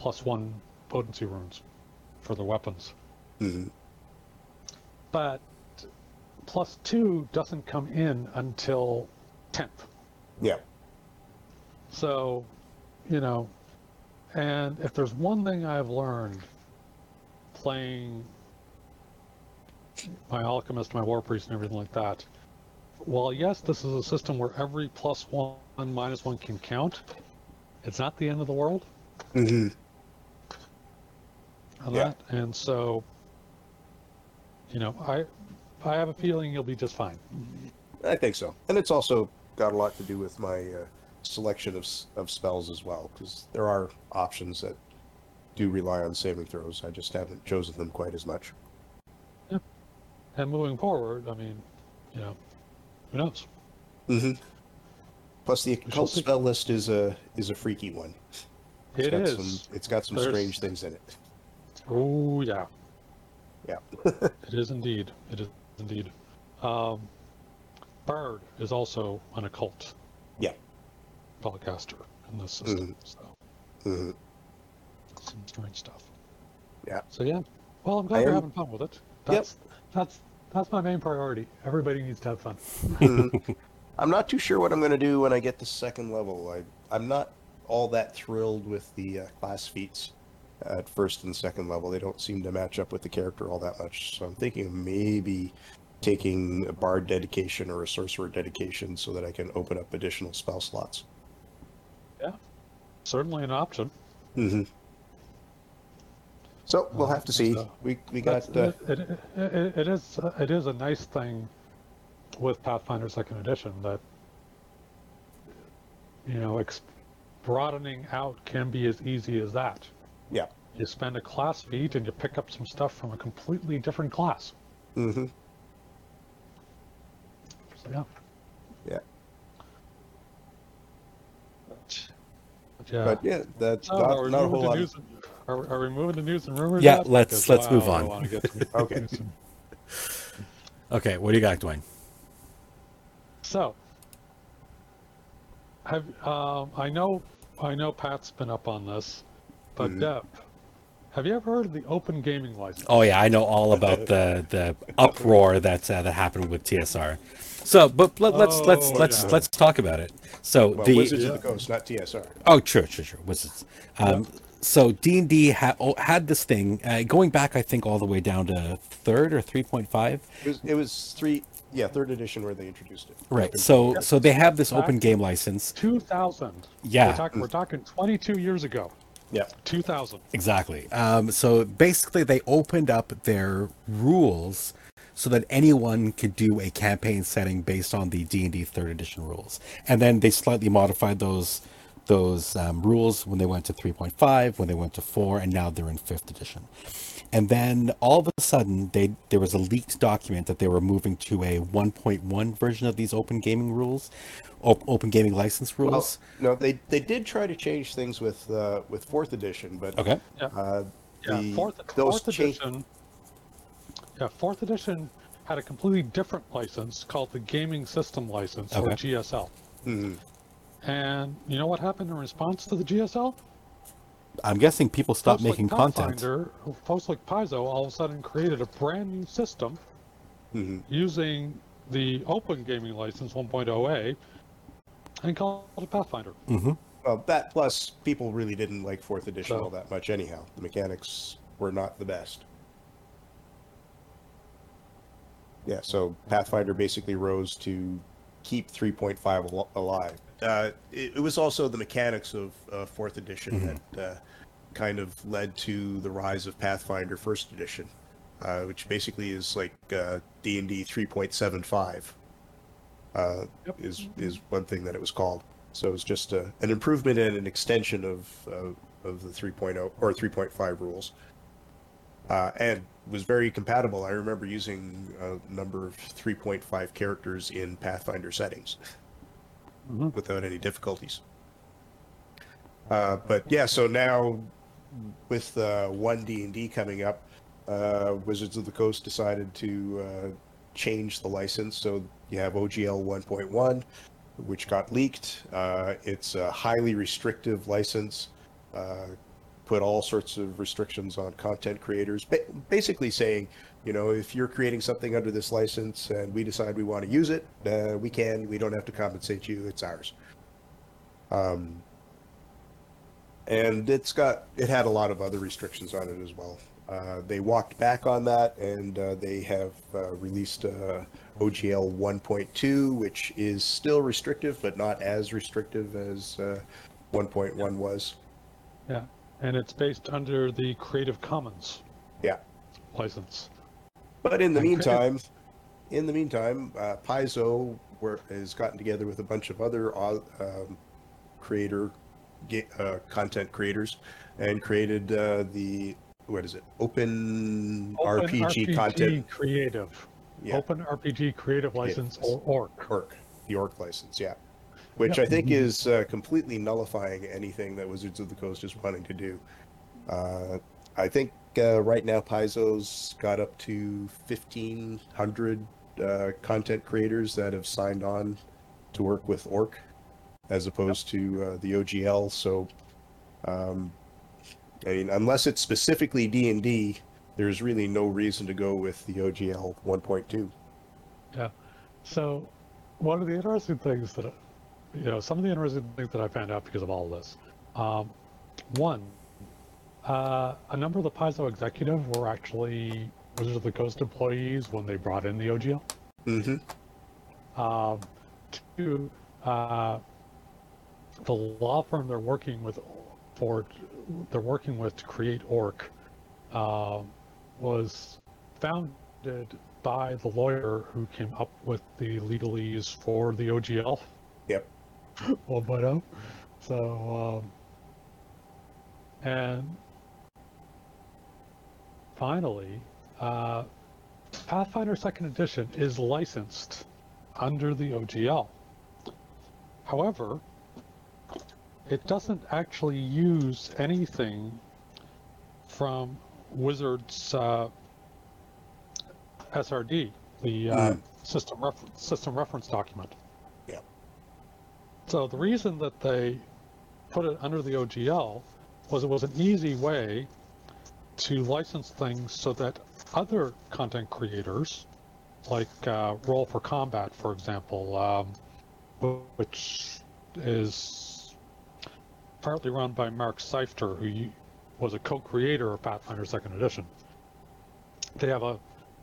Speaker 4: plus one potency runes for their weapons.
Speaker 3: hmm
Speaker 4: But plus two doesn't come in until 10th.
Speaker 3: Yeah.
Speaker 4: So, you know, and if there's one thing I've learned playing my alchemist, my war priest, and everything like that, while yes, this is a system where every plus one, minus one can count, it's not the end of the world.
Speaker 3: hmm
Speaker 4: on
Speaker 3: Yeah.
Speaker 4: that. And so, you know, I I have a feeling you'll be just fine.
Speaker 3: I think so. And it's also got a lot to do with my uh, selection of, of spells as well, because there are options that do rely on saving throws. I just haven't chosen them quite as much. Yeah.
Speaker 4: And moving forward, I mean, you know, who knows?
Speaker 3: hmm Plus, the occult spell list is a is a freaky one. It's
Speaker 4: It
Speaker 3: got
Speaker 4: is.
Speaker 3: Some, it's got some
Speaker 4: There's-
Speaker 3: strange things in it.
Speaker 4: Oh yeah,
Speaker 3: Yeah.
Speaker 4: it is indeed. It is indeed. Um, Bard is also an occult.
Speaker 3: Yeah.
Speaker 4: Spellcaster in this system. So
Speaker 3: Mm-hmm.
Speaker 4: some strange stuff.
Speaker 3: Yeah.
Speaker 4: So yeah. Well, I'm glad
Speaker 3: I
Speaker 4: you're
Speaker 3: am-
Speaker 4: having fun with it. That's that's that's my main priority. Everybody needs to have fun.
Speaker 3: Mhm. I'm not too sure what I'm going to do when I get to second level. I, I'm not all that thrilled with the uh, class feats at first and second level. They don't seem to match up with the character all that much. So I'm thinking of maybe taking a bard dedication or a sorcerer dedication so that I can open up additional spell slots.
Speaker 4: Yeah, certainly an option.
Speaker 3: hmm So we'll have to see.
Speaker 4: So-
Speaker 3: We we got uh,
Speaker 4: it, it, it, it is it is a nice thing with Pathfinder Second Edition that you know ex- broadening out can be as easy as that.
Speaker 3: Yeah.
Speaker 4: You spend a class feat and you pick up some stuff from a completely different class.
Speaker 3: Mm hmm
Speaker 4: So yeah.
Speaker 3: Yeah.
Speaker 4: But, but yeah.
Speaker 3: But yeah, that's
Speaker 4: So,
Speaker 3: not,
Speaker 4: are, we
Speaker 3: not a
Speaker 4: moving
Speaker 3: whole
Speaker 4: to
Speaker 3: lot.
Speaker 4: news and- are, are we moving to news and rumors?
Speaker 2: Yeah,
Speaker 4: yet?
Speaker 2: let's-
Speaker 4: Because,
Speaker 2: let's move
Speaker 4: wow, I
Speaker 2: on.
Speaker 4: wanna get to
Speaker 3: Okay.
Speaker 4: news
Speaker 2: Okay, what do you got, Dwayne?
Speaker 4: So, have um, I know I know Pat's been up on this, but
Speaker 3: Mhm.
Speaker 4: Deb, have you ever heard of the Open Gaming License?
Speaker 2: Oh yeah, I know all about the the uproar that uh, that happened with TSR. So, but let, let's let's
Speaker 4: Oh,
Speaker 2: let's
Speaker 4: yeah.
Speaker 2: let's talk about it. So
Speaker 3: Well,
Speaker 2: the
Speaker 3: Wizards
Speaker 4: yeah.
Speaker 3: of the Coast, not TSR.
Speaker 2: Oh, sure, sure, sure. Wizards. Um, So D and D had this thing uh, going back, I think, all the way down to third or three point five.
Speaker 3: It was, it was three, yeah, third edition where they introduced it.
Speaker 2: Right. So so they have this open game license.
Speaker 4: 2000.
Speaker 2: Yeah.
Speaker 4: We're talking, we're talking 22 years ago.
Speaker 3: Yeah.
Speaker 4: 2000.
Speaker 2: Exactly. Um, so basically, they opened up their rules so that anyone could do a campaign setting based on the D and D third edition rules, and then they slightly modified those those um, rules when they went to 3.5, when they went to four, and now they're in fifth edition. And then all of a sudden, they there was a leaked document that they were moving to a 1.1 version of these open gaming rules, op- open gaming license
Speaker 3: Well,
Speaker 2: rules.
Speaker 3: no, they they did try to change things with uh, with fourth edition, but
Speaker 2: okay.
Speaker 4: Yeah.
Speaker 3: uh,
Speaker 4: Yeah.
Speaker 3: the-
Speaker 4: fourth,
Speaker 3: those
Speaker 4: fourth
Speaker 3: change-
Speaker 4: edition. Yeah. Fourth edition had a completely different license called the Gaming System License or
Speaker 2: Okay.
Speaker 4: GSL.
Speaker 3: Mhm.
Speaker 4: And you know what happened in response to the GSL?
Speaker 2: I'm guessing people stopped
Speaker 4: Folks
Speaker 2: making
Speaker 4: like
Speaker 2: content.
Speaker 4: Pathfinder, who folks like Paizo all of a sudden created a brand new system
Speaker 3: Mhm.
Speaker 4: using the Open Gaming License 1.0A and called it Pathfinder.
Speaker 2: hmm
Speaker 3: Well, that plus people really didn't like fourth edition
Speaker 4: So-
Speaker 3: all that much anyhow. The mechanics were not the best. Yeah, so Pathfinder basically rose to keep 3.5 al- alive. Uh, it, it was also the mechanics of uh, fourth edition that uh, kind of led to the rise of Pathfinder first edition, uh, which basically is like uh, D&D 3.75. Uh,
Speaker 4: Yep.
Speaker 3: is is one thing that it was called. So it was just a, an improvement and an extension of uh, of the 3.0 or 3.5 rules, uh, and was very compatible. I remember using a number of 3.5 characters in Pathfinder settings
Speaker 4: Mhm.
Speaker 3: without any difficulties. Uh, but yeah, so now with uh, one D and D coming up, uh, Wizards of the Coast decided to uh, change the license. So you have OGL 1.1, which got leaked. Uh, it's a highly restrictive license. Uh, put all sorts of restrictions on content creators. Ba- basically saying, you know, if you're creating something under this license and we decide we want to use it, uh, we can. We don't have to compensate you. It's ours. Um, and it's got it had a lot of other restrictions on it as well. Uh, they walked back on that, and uh, they have uh, released uh, OGL 1.2, which is still restrictive, but not as restrictive as uh, 1.1 was.
Speaker 4: Yeah. And it's based under the Creative Commons
Speaker 3: Yeah.
Speaker 4: license.
Speaker 3: But in the
Speaker 4: creative-
Speaker 3: meantime, in the meantime, uh, Paizo were, has gotten together with a bunch of other uh, um, creator uh, content creators and created uh, the what is it? Open,
Speaker 4: Open
Speaker 3: RPG, content
Speaker 4: Creative.
Speaker 3: Yeah.
Speaker 4: Open RPG Creative License or ORC.
Speaker 3: Orc, the Orc license, yeah. Which. I think is uh, completely nullifying anything that Wizards of the Coast is wanting to do. Uh, I think uh, right now Paizo's got up to 1,500 uh, content creators that have signed on to work with Orc as opposed to uh, the OGL. So, um, I mean, unless it's specifically D and D, there's really no reason to go with the OGL 1.2.
Speaker 4: Yeah. So, one of the interesting things that, you know, some of the interesting things that I found out because of all this. Um, one, uh, a number of the Paizo executive were actually Wizards of the Coast employees when they brought in the OGL.
Speaker 3: Mm-hmm.
Speaker 4: Um, two, uh, the law firm they're working with for they're working with to create Orc um, was founded by the lawyer who came up with the legalese for the OGL.
Speaker 3: Yep.
Speaker 4: 1.0. So, um, and finally, uh, Pathfinder Second Edition is licensed under the OGL. However, it doesn't actually use anything from Wizards uh, SRD, the uh,
Speaker 3: Mm.
Speaker 4: system reference system reference document.
Speaker 3: Yep.
Speaker 4: So the reason that they put it under the OGL was it was an easy way to license things so that other content creators, like uh, Roll for Combat, for example, um, which is partly run by Mark Seifter, who was a co-creator of Pathfinder Second Edition. They have a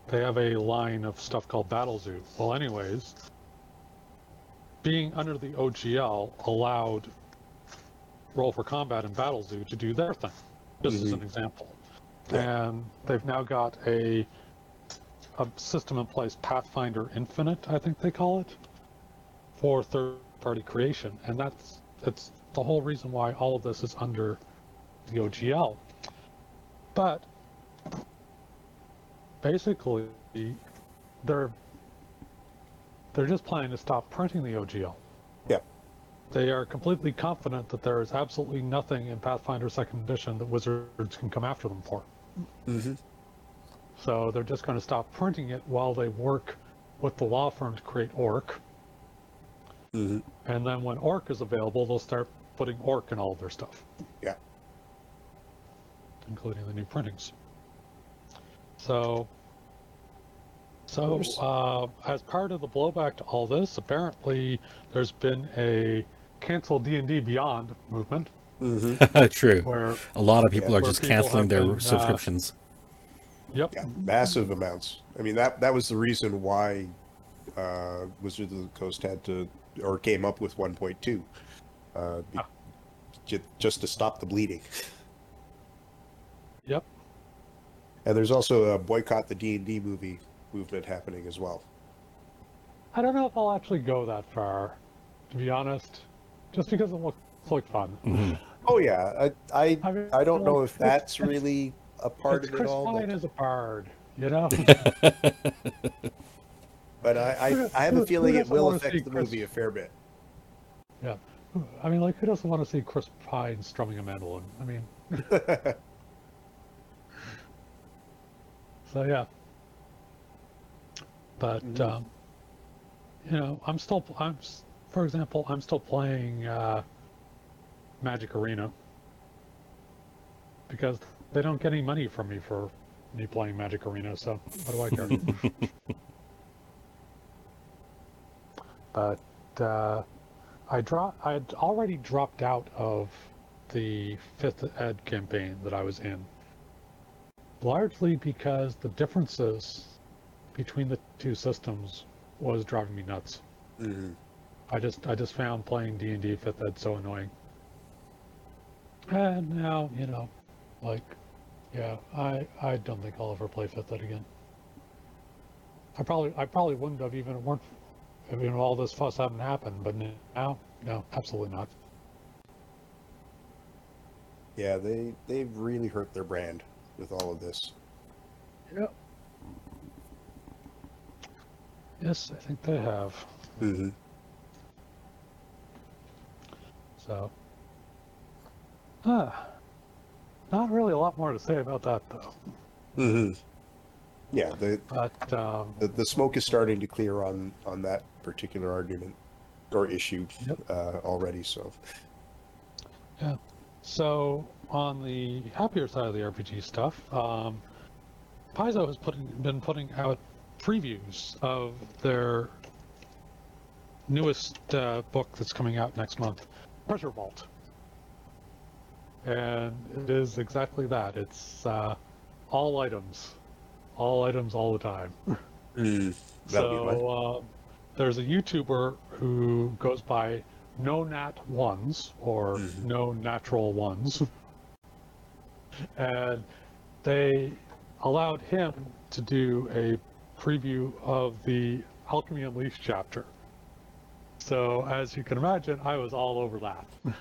Speaker 4: they have a line of stuff called Battle Zoo. Well, anyways, being under the OGL allowed Roll for Combat and Battle Zoo to do their thing, just is an example. And they've now got a a system in place, Pathfinder Infinite, I think they call it, for third-party creation, and that's that's the whole reason why all of this is under the OGL. But basically, they're they're just planning to stop printing the OGL.
Speaker 3: Yep.
Speaker 4: They are completely confident that there is absolutely nothing in Pathfinder Second Edition that Wizards can come after them for.
Speaker 3: Mm-hmm.
Speaker 4: So they're just going to stop printing it while they work with the law firm to create Orc.
Speaker 3: Mm-hmm.
Speaker 4: And then when Orc is available, they'll start putting Orc in all of their stuff,
Speaker 3: Yeah.
Speaker 4: including the new printings. So, so uh, as part of the blowback to all this, apparently there's been a cancel D and D Beyond movement
Speaker 3: Mm-hmm.
Speaker 2: True.
Speaker 4: where,
Speaker 2: A lot of people
Speaker 3: Yeah.
Speaker 2: are just
Speaker 4: people
Speaker 2: canceling
Speaker 4: have
Speaker 2: their
Speaker 4: been, uh,
Speaker 2: subscriptions.
Speaker 4: yep,
Speaker 3: Yeah, massive amounts. I mean that that was the reason why uh, Wizards of the Coast had to or came up with 1.2, uh,
Speaker 4: Ah.
Speaker 3: ju- just to stop the bleeding.
Speaker 4: yep.
Speaker 3: And there's also a boycott the D and D movie movement happening as well.
Speaker 4: I don't know if I'll actually go that far, to be honest, just because it looks like fun.
Speaker 2: Mhm.
Speaker 3: Oh yeah, I I,
Speaker 4: I mean,
Speaker 3: I don't know if that's really a part of it
Speaker 4: Chris
Speaker 3: all,
Speaker 4: Pine
Speaker 3: but,
Speaker 4: as a bard, you know.
Speaker 3: but I, I, I have a feeling it will affect the
Speaker 4: Chris-
Speaker 3: movie a fair bit.
Speaker 4: yeah, I mean, like, who doesn't want to see Chris Pine strumming a mandolin? I mean, so yeah. But
Speaker 3: Mhm.
Speaker 4: um, you know, I'm still, I'm, for example, I'm still playing uh, Magic Arena because they don't get any money from me for me playing Magic Arena. So what do I care? but uh, I drop. I had already dropped out of the fifth ed campaign that I was in, largely because the differences between the two systems was driving me nuts.
Speaker 3: Mhm.
Speaker 4: I just I just found playing D and D fifth ed so annoying. And now you know, like, yeah, I I don't think I'll ever play fifth ed again. I probably I probably wouldn't have even weren't if you know, all this fuss hadn't happened. But now, no, absolutely not.
Speaker 3: Yeah, they they've really hurt their brand with all of this.
Speaker 4: Yep. Yes, I think they have.
Speaker 3: Mm-hmm.
Speaker 4: So, ah, not really a lot more to say about that though.
Speaker 3: Mm-hmm. Yeah, the,
Speaker 4: But um,
Speaker 3: the the smoke is starting to clear on on that particular argument or issue
Speaker 4: Yep.
Speaker 3: uh, already. So yeah.
Speaker 4: So on the happier side of the RPG stuff, um, Paizo has putting, been putting out previews of their newest uh, book that's coming out next month, Treasure Vault. And it is exactly that. It's uh, all items, all items all the time.
Speaker 3: Mm, that'll be fun.
Speaker 4: so uh, there's a YouTuber who goes by No Nat Ones or
Speaker 3: Mhm.
Speaker 4: No Natural Ones, and they allowed him to do a preview of the Alchemy Unleashed chapter. So as you can imagine, I was all over that,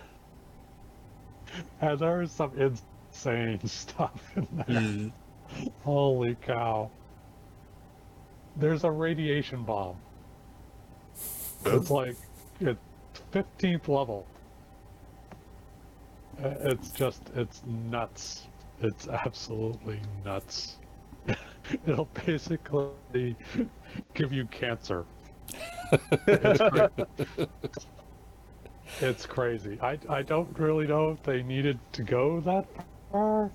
Speaker 4: and there is some insane stuff in there.
Speaker 3: Mm,
Speaker 4: Holy cow. There's a radiation bomb. It's like it's 15th level. Uh, It's just, it's nuts. It's absolutely nuts. It'll basically give you cancer. It's, crazy. I, I don't really know if they needed to go that far.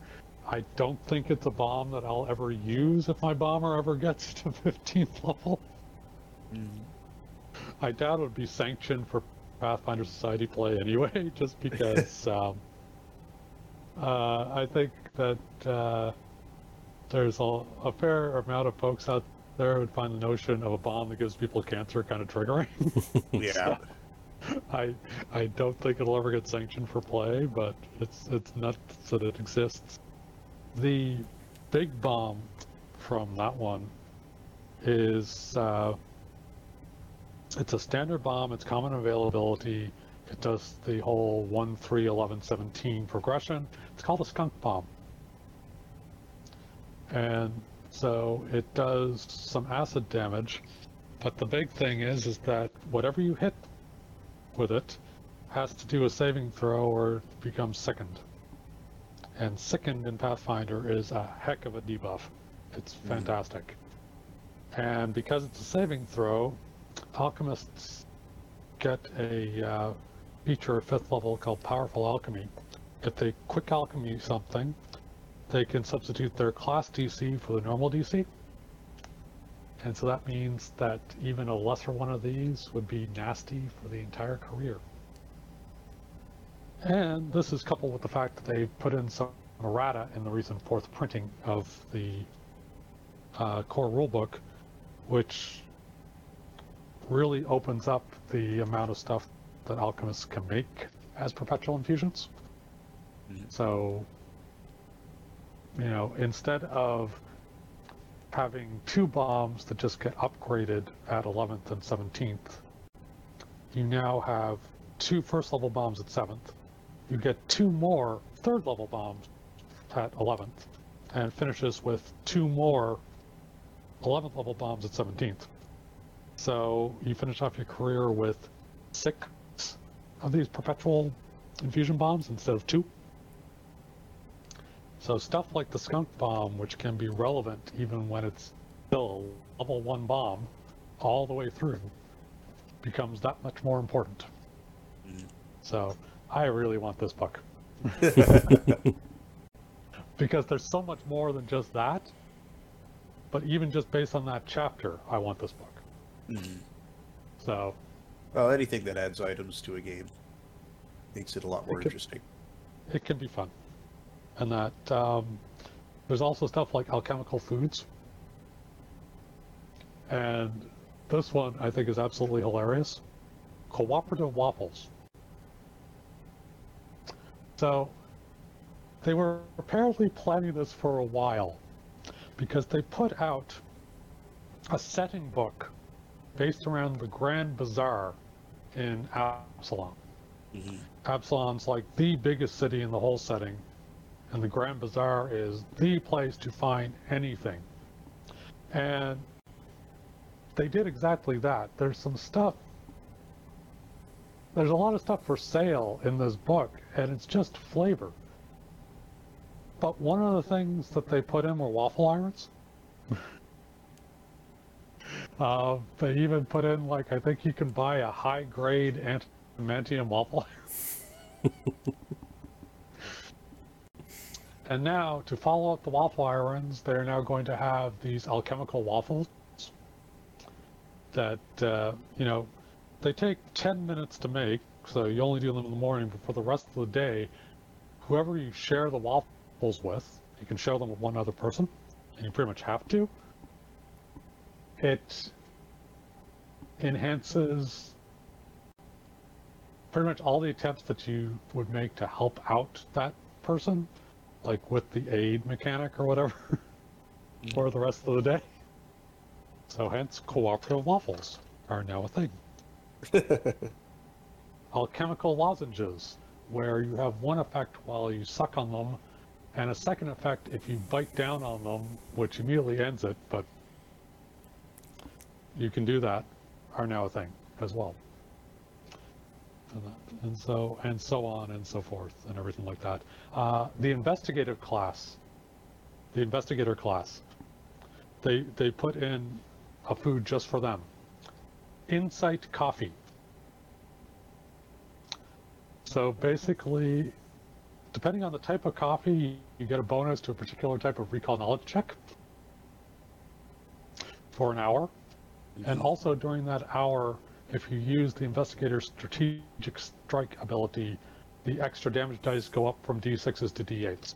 Speaker 4: I don't think it's a bomb that I'll ever use if my bomber ever gets to 15th level.
Speaker 3: mm.
Speaker 4: I doubt it would be sanctioned for Pathfinder Society play anyway, just because um, uh, I think that uh, there's a, a fair amount of folks out there who would find the notion of a bomb that gives people cancer kind of triggering.
Speaker 3: Yeah.
Speaker 4: I I don't think it'll ever get sanctioned for play, but it's it's nuts that it exists. The big bomb from that one is uh, it's a standard bomb. It's common availability. It does the whole 1, 3, 11, 17 progression. It's called a skunk bomb. And so it does some acid damage. But the big thing is, is that whatever you hit with it has to do a saving throw or becomes sickened. And sickened in Pathfinder is a heck of a debuff. It's fantastic. And because it's a saving throw, alchemists get a uh, feature at fifth level called Powerful Alchemy. If they quick alchemy something, they can substitute their class DC for the normal DC. And so that means that even a lesser one of these would be nasty for the entire career. And this is coupled with the fact that they put in some errata in the recent fourth printing of the uh, core rulebook, which really opens up the amount of stuff that alchemists can make as perpetual infusions.
Speaker 3: Mhm.
Speaker 4: So, you know, instead of having two bombs that just get upgraded at 11th and 17th, you now have two first level bombs at 7th. You get two more third level bombs at 11th, and finishes with two more 11th level bombs at 17th. So you finish off your career with six of these perpetual infusion bombs instead of two. So stuff like the skunk bomb, which can be relevant even when it's still a level one bomb, all the way through, becomes that much more important.
Speaker 3: Mhm.
Speaker 4: So I really want this book because there's so much more than just that. But even just based on that chapter, I want this book.
Speaker 3: Mm.
Speaker 4: So
Speaker 3: Well, anything that adds items to a game makes it a lot more
Speaker 4: could-
Speaker 3: interesting.
Speaker 4: it can be fun. And that um, there's also stuff like alchemical foods. And this one I think is absolutely hilarious. Cooperative waffles. So they were apparently planning this for a while because they put out a setting book based around the Grand Bazaar in Absalom.
Speaker 3: Mhm.
Speaker 4: Absalom's like the biggest city in the whole setting, and the Grand Bazaar is the place to find anything. And they did exactly that. There's some stuff. There's a lot of stuff for sale in this book, and it's just flavor. But one of the things that they put in were waffle irons. uh, they even put in like I think you can buy a high grade adamantium waffle iron. And now, to follow up the waffle irons, they're now going to have these alchemical waffles that, uh, you know, they take 10 minutes to make, so you only do them in the morning, but for the rest of the day, whoever you share the waffles with, you can share them with one other person, and you pretty much have to. It enhances pretty much all the attempts that you would make to help out that person, like with the aid mechanic or whatever, for the rest of the day. So hence, cooperative waffles are now a thing. Alchemical lozenges, where you have one effect while you suck on them, and a second effect if you bite down on them, which immediately ends it, but you can do that, are now a thing as well. And, and so and so on and so forth and everything like that. Uh, the investigative class, the investigator class, they they put in a food just for them. Insight coffee. So basically, depending on the type of coffee, you get a bonus to a particular type of recall knowledge check for an hour. And also during that hour, if you use the investigator's strategic strike ability, the extra damage dice go up from d6s to d8s.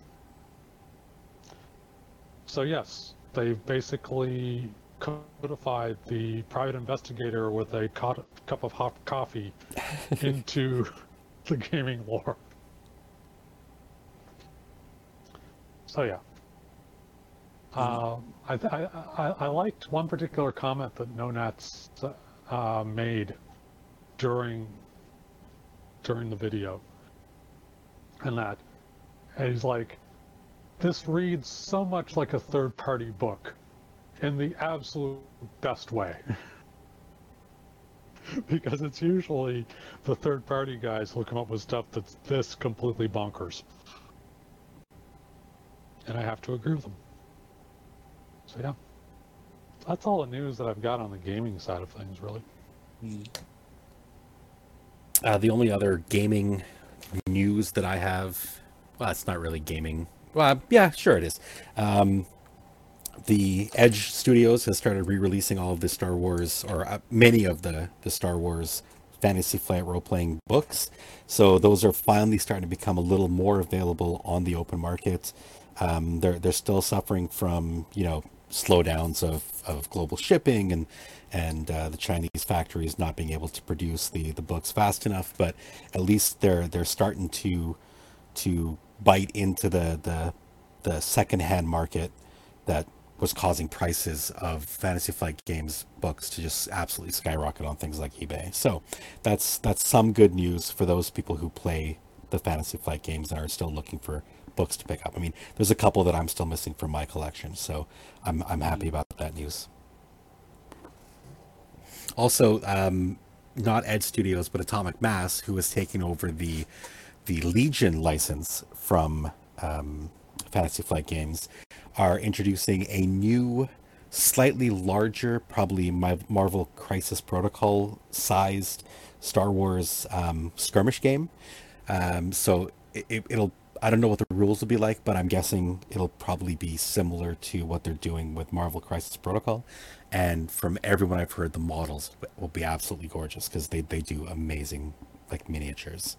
Speaker 4: So yes, they've basically codified the private investigator with a co- cup of hot coffee into the gaming lore. So yeah. Um, I, th- I, I, I liked one particular comment that No Nats uh, made during during the video, and that and he's like, this reads so much like a third-party book, in the absolute best way. because it's usually the third-party guys who come up with stuff that's this completely bonkers, and I have to agree with them. So yeah, that's all the news that I've got on the gaming side of things, really.
Speaker 2: Uh, the only other gaming news that I have, well, it's not really gaming. Well, yeah, sure it is. Um, the Edge Studios has started re-releasing all of the Star Wars, or uh, many of the the Star Wars Fantasy Flight role-playing books. So those are finally starting to become a little more available on the open market. Um, they're they're still suffering from you know slowdowns of, of global shipping and and uh, the Chinese factories not being able to produce the, the books fast enough, but at least they're they're starting to to bite into the the the secondhand market that was causing prices of Fantasy Flight Games books to just absolutely skyrocket on things like eBay. So that's that's some good news for those people who play the Fantasy Flight games and are still looking for books to pick up. I mean, there's a couple that I'm still missing from my collection, so I'm I'm happy about that news. Also, um, not Edge Studios, but Atomic Mass, who is taking over the the Legion license from um, Fantasy Flight Games, are introducing a new, slightly larger, probably Marvel Crisis Protocol sized Star Wars um, skirmish game. Um, so it, will I don't know what the rules will be like, but I'm guessing it'll probably be similar to what they're doing with Marvel Crisis Protocol. And from everyone I've heard, the models will be absolutely gorgeous because they, they do amazing like miniatures.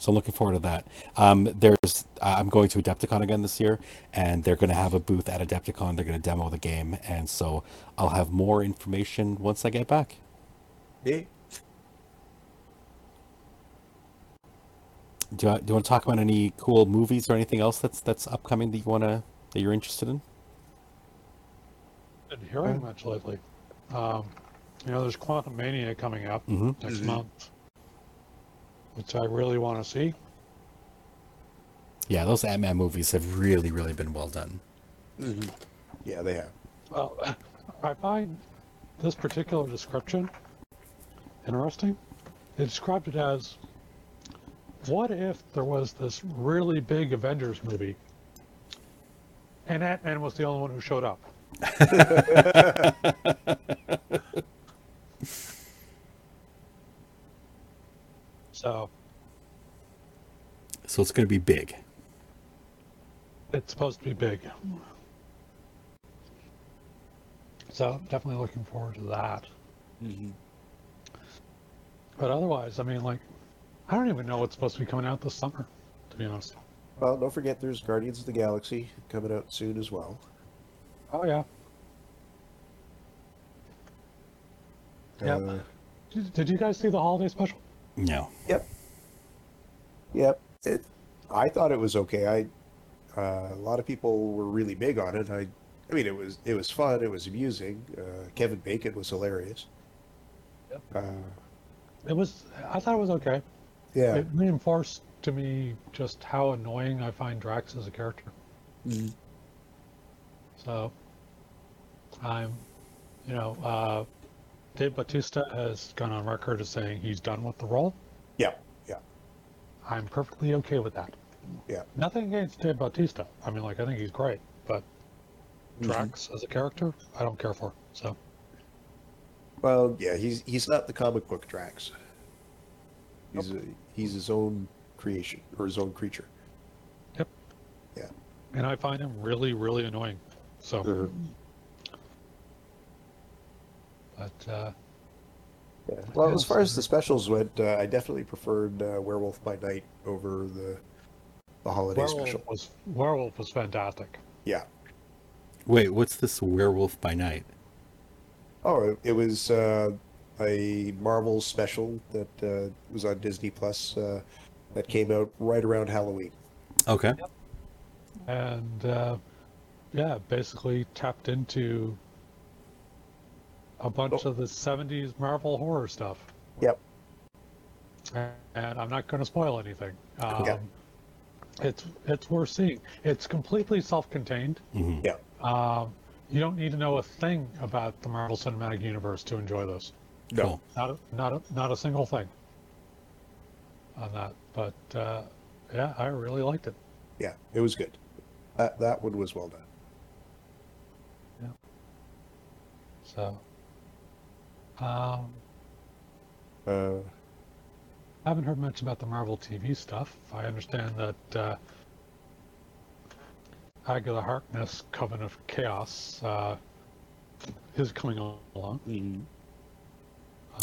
Speaker 2: So I'm looking forward to that. Um, there's I'm going to Adepticon again this year, and they're going to have a booth at Adepticon. They're going to demo the game, and so I'll have more information once I get back.
Speaker 3: Yeah.
Speaker 2: Do you, do you want to talk about any cool movies or anything else that's that's upcoming that you want to that you're interested in?
Speaker 4: Been hearing much lately. Um, you know, there's Quantumania coming up
Speaker 2: mm-hmm.
Speaker 4: next
Speaker 3: mm-hmm.
Speaker 4: month, which I really want to see.
Speaker 2: Yeah, those Ant Man movies have really, really been well done.
Speaker 3: Mm-hmm. Yeah, they have.
Speaker 4: Well, I find this particular description interesting. They described it as what if there was this really big Avengers movie and Ant Man was the only one who showed up? so.
Speaker 2: So it's going to be big.
Speaker 4: it's supposed to be big. So definitely looking forward to that.
Speaker 3: Mm-hmm.
Speaker 4: But otherwise, I mean, like, I don't even know what's supposed to be coming out this summer, to be honest.
Speaker 3: Well, don't forget there's Guardians of the Galaxy coming out soon as well.
Speaker 4: Oh yeah. Yep.
Speaker 3: Uh,
Speaker 4: Did, did you guys see the holiday special?
Speaker 2: No.
Speaker 3: Yep. Yep. It, I thought it was okay. I uh, a lot of people were really big on it. I, I mean, it was it was fun. It was amusing. Uh, Kevin Bacon was hilarious.
Speaker 4: Yep.
Speaker 3: Uh,
Speaker 4: It was. I thought it was okay.
Speaker 3: Yeah.
Speaker 4: It reinforced to me just how annoying I find Drax as a character.
Speaker 3: Mhm.
Speaker 4: So, I'm, you know, uh, Dave Bautista has gone on record as saying he's done with the role.
Speaker 3: Yeah. Yeah.
Speaker 4: I'm perfectly okay with that.
Speaker 3: Yeah.
Speaker 4: Nothing against Dave Bautista. I mean, like, I think he's great, but
Speaker 3: Mhm.
Speaker 4: Drax as a character, I don't care for. So,
Speaker 3: Well, yeah. He's he's not the comic book Drax. He's a, he's his own creation or his own creature. Yep. Yeah.
Speaker 4: And I find him really, really annoying. So,
Speaker 3: Mhm.
Speaker 4: but uh,
Speaker 3: Yeah. Well, as far as the specials went, uh, I definitely preferred uh, Werewolf by Night over the the holiday
Speaker 4: Werewolf
Speaker 3: special.
Speaker 4: was Werewolf was fantastic.
Speaker 3: Yeah.
Speaker 2: Wait, what's this Werewolf by Night?
Speaker 3: Oh, it, it was uh, a Marvel special that uh, was on Disney Plus uh, that came out right around Halloween.
Speaker 2: Okay.
Speaker 4: and uh, yeah, basically tapped into a bunch
Speaker 3: Oh.
Speaker 4: of the '70s Marvel horror stuff.
Speaker 3: Yep.
Speaker 4: And I'm not going to spoil anything. Um,
Speaker 3: Yeah.
Speaker 4: It's it's worth seeing. It's completely self-contained.
Speaker 2: hmm
Speaker 3: Yeah.
Speaker 4: Um, you don't need to know a thing about the Marvel Cinematic Universe to enjoy this.
Speaker 3: No.
Speaker 2: Cool.
Speaker 4: Not a, not a, not a single thing on that. But uh, yeah, I really liked it.
Speaker 3: Yeah, it was good. That that one was well done. Yeah.
Speaker 4: So, um,
Speaker 3: Uh,
Speaker 4: I haven't heard much about the Marvel TV stuff. I understand that uh, Agatha Harkness, Coven of Chaos, uh, is coming along.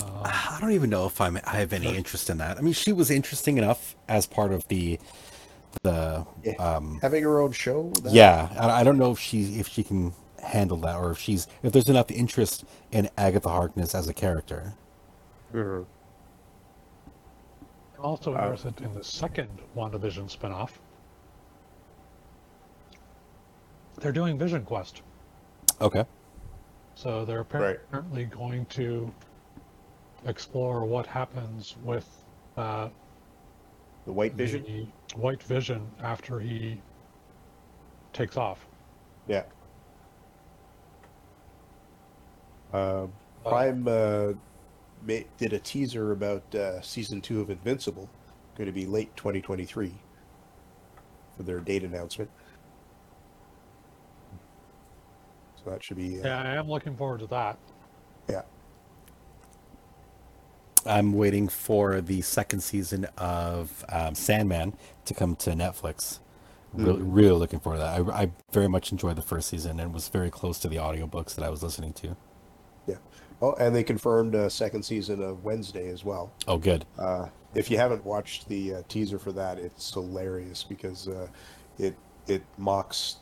Speaker 4: Um,
Speaker 2: I don't even know if I'm, I have any interest in that. I mean, she was interesting enough as part of the the um
Speaker 3: having her own show. that-
Speaker 2: yeah. I, I don't know if she if she can handle that or if she's if there's enough interest in Agatha Harkness as a character.
Speaker 3: Mhm.
Speaker 4: Also
Speaker 3: Wow.
Speaker 4: interested in the second WandaVision spinoff. They're doing Vision Quest.
Speaker 2: Okay.
Speaker 4: So they're
Speaker 3: Right.
Speaker 4: apparently going to explore what happens with uh,
Speaker 3: The White Vision.
Speaker 4: the White Vision after he takes off.
Speaker 3: Yeah. Um,
Speaker 4: Uh,
Speaker 3: Prime uh, did a teaser about uh, season two of Invincible, going to be late 2023 for their date announcement. So that should be. Uh,
Speaker 4: Yeah, I am looking forward to that.
Speaker 3: yeah.
Speaker 2: I'm waiting for the second season of um, Sandman to come to Netflix. Really,
Speaker 3: Mhm.
Speaker 2: really looking forward to that. I, I very much enjoyed the first season and was very close to the audiobooks that I was listening to. Yeah.
Speaker 3: Oh, and they confirmed a second season of Wednesday as well.
Speaker 2: Oh, good.
Speaker 3: Uh, if you haven't watched the uh, teaser for that, it's hilarious because uh, it it mocks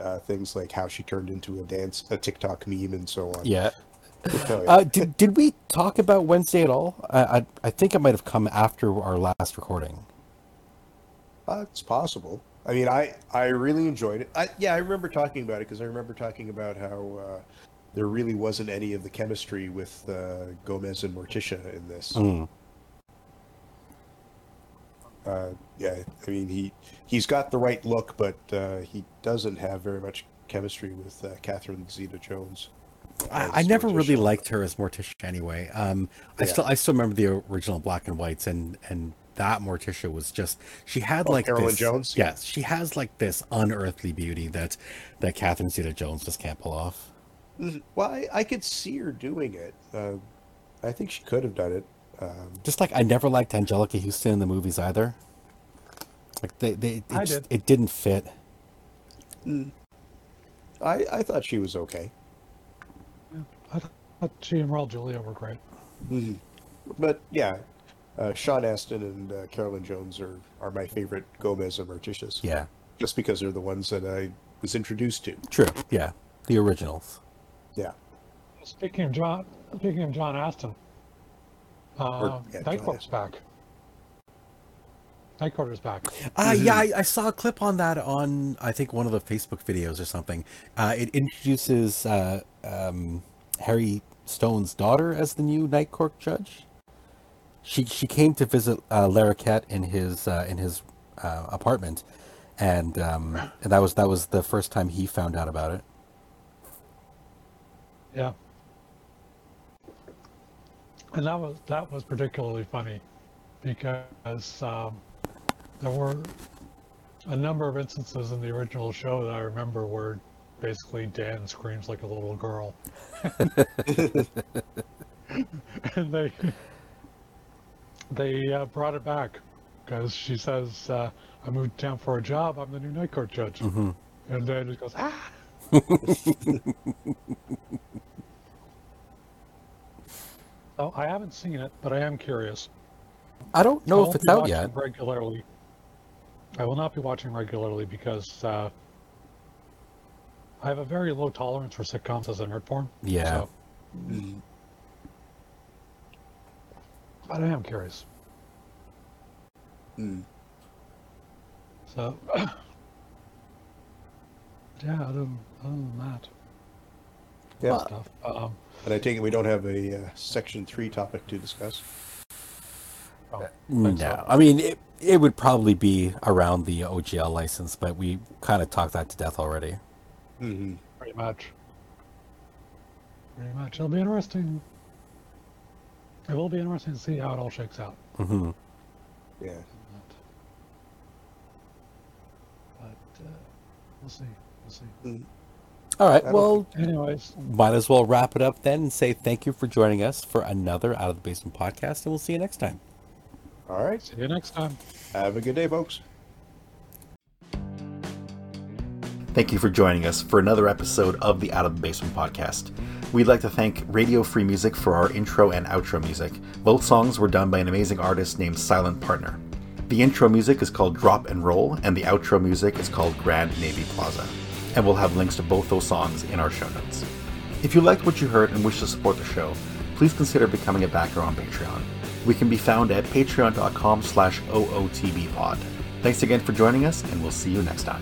Speaker 3: uh, things like how she turned into a dance, a TikTok meme, and so on.
Speaker 2: Yeah. Uh, did, did we talk about Wednesday at all? I, I, I think it might have come after our last recording.
Speaker 3: Uh, it's possible. I mean, I I really enjoyed it. I yeah, I remember talking about it because I remember talking about how uh, there really wasn't any of the chemistry with uh, Gomez and Morticia in this.
Speaker 2: Mm.
Speaker 3: Uh, yeah, I mean he he's got the right look, but uh, he doesn't have very much chemistry with uh, Catherine Zeta-Jones.
Speaker 2: I, I never really liked her as Morticia anyway. Um, I
Speaker 3: Yeah.
Speaker 2: still I still remember the original black and whites and and that Morticia was just she had
Speaker 3: Oh,
Speaker 2: like
Speaker 3: Carolyn
Speaker 2: this,
Speaker 3: Jones?
Speaker 2: Yes, she has like this unearthly beauty that that Catherine Zeta Jones just can't pull off.
Speaker 3: Well, I, I could see her doing it. Uh, I think she could have done it. Um,
Speaker 2: Just like I never liked Anjelica Huston in the movies either. Like they they it, just-
Speaker 4: did.
Speaker 2: it didn't fit.
Speaker 3: I I thought she was okay.
Speaker 4: I thought she and Raul Julia were great.
Speaker 3: But yeah, uh, Sean Astin and uh, Carolyn Jones are, are my favorite Gomez and Morticias.
Speaker 2: Yeah,
Speaker 3: Just because they're the ones that I was introduced to.
Speaker 2: true. Yeah, the originals.
Speaker 3: Yeah.
Speaker 4: Speaking of John, speaking of John Astin, uh,
Speaker 3: yeah,
Speaker 4: Night
Speaker 3: John
Speaker 4: Court's back. Night Court is back.
Speaker 2: Uh, yeah, I, I saw a clip on that on I think one of the Facebook videos or something. Uh, it introduces uh, um, Harry Stone's daughter as the new Night Court judge. She she came to visit uh, Larroquette in his uh, in his uh, apartment, and um, and that was that was the first time he found out about it.
Speaker 4: Yeah. And that was that was particularly funny because um, there were a number of instances in the original show that I remember where basically Dan screams like a little girl. and they they uh, brought it back because she says, uh, "I moved to town for a job. I'm the new night court judge."
Speaker 2: Mm-hmm.
Speaker 4: And Dan just goes, "Ah." Oh, I haven't seen it, but I am curious.
Speaker 2: I don't know
Speaker 4: won't
Speaker 2: if it's out yet.
Speaker 4: Regularly, I will not be watching regularly because uh, I have a very low tolerance for sitcoms as an art form.
Speaker 2: Yeah.
Speaker 4: So, but I am curious.
Speaker 3: Mm.
Speaker 4: So, yeah. Other than, other than that
Speaker 3: Yeah.
Speaker 4: stuff, um,
Speaker 3: and I take it we don't have a uh, Section 3 topic to discuss.
Speaker 4: oh,
Speaker 2: No,
Speaker 4: so.
Speaker 2: I mean it. It would probably be around the OGL license, but we kind of talked that to death already.
Speaker 3: Hmm
Speaker 4: pretty much. Pretty much. It'll be interesting. It will be interesting to see how it all shakes out.
Speaker 2: hmm
Speaker 3: Yeah.
Speaker 4: But uh, we'll see. We'll see.
Speaker 2: All right.
Speaker 3: I don't
Speaker 2: Well,
Speaker 4: Anyways,
Speaker 2: might as well wrap it up then and say thank you for joining us for another Out of the Basement podcast, and we'll see you next time.
Speaker 3: All right.
Speaker 4: see you next time.
Speaker 3: Have a good day, folks.
Speaker 1: Thank you for joining us for another episode of the Out of the Basement podcast. We'd like to thank Radio Free Music for our intro and outro music. Both songs were done by an amazing artist named Silent Partner. The intro music is called Drop and Roll, and the outro music is called Grand Navy Plaza. And we'll have links to both those songs in our show notes. If you liked what you heard and wish to support the show, please consider becoming a backer on Patreon. We can be found at patreon.com slash ootbpod. Thanks again for joining us, and we'll see you next time.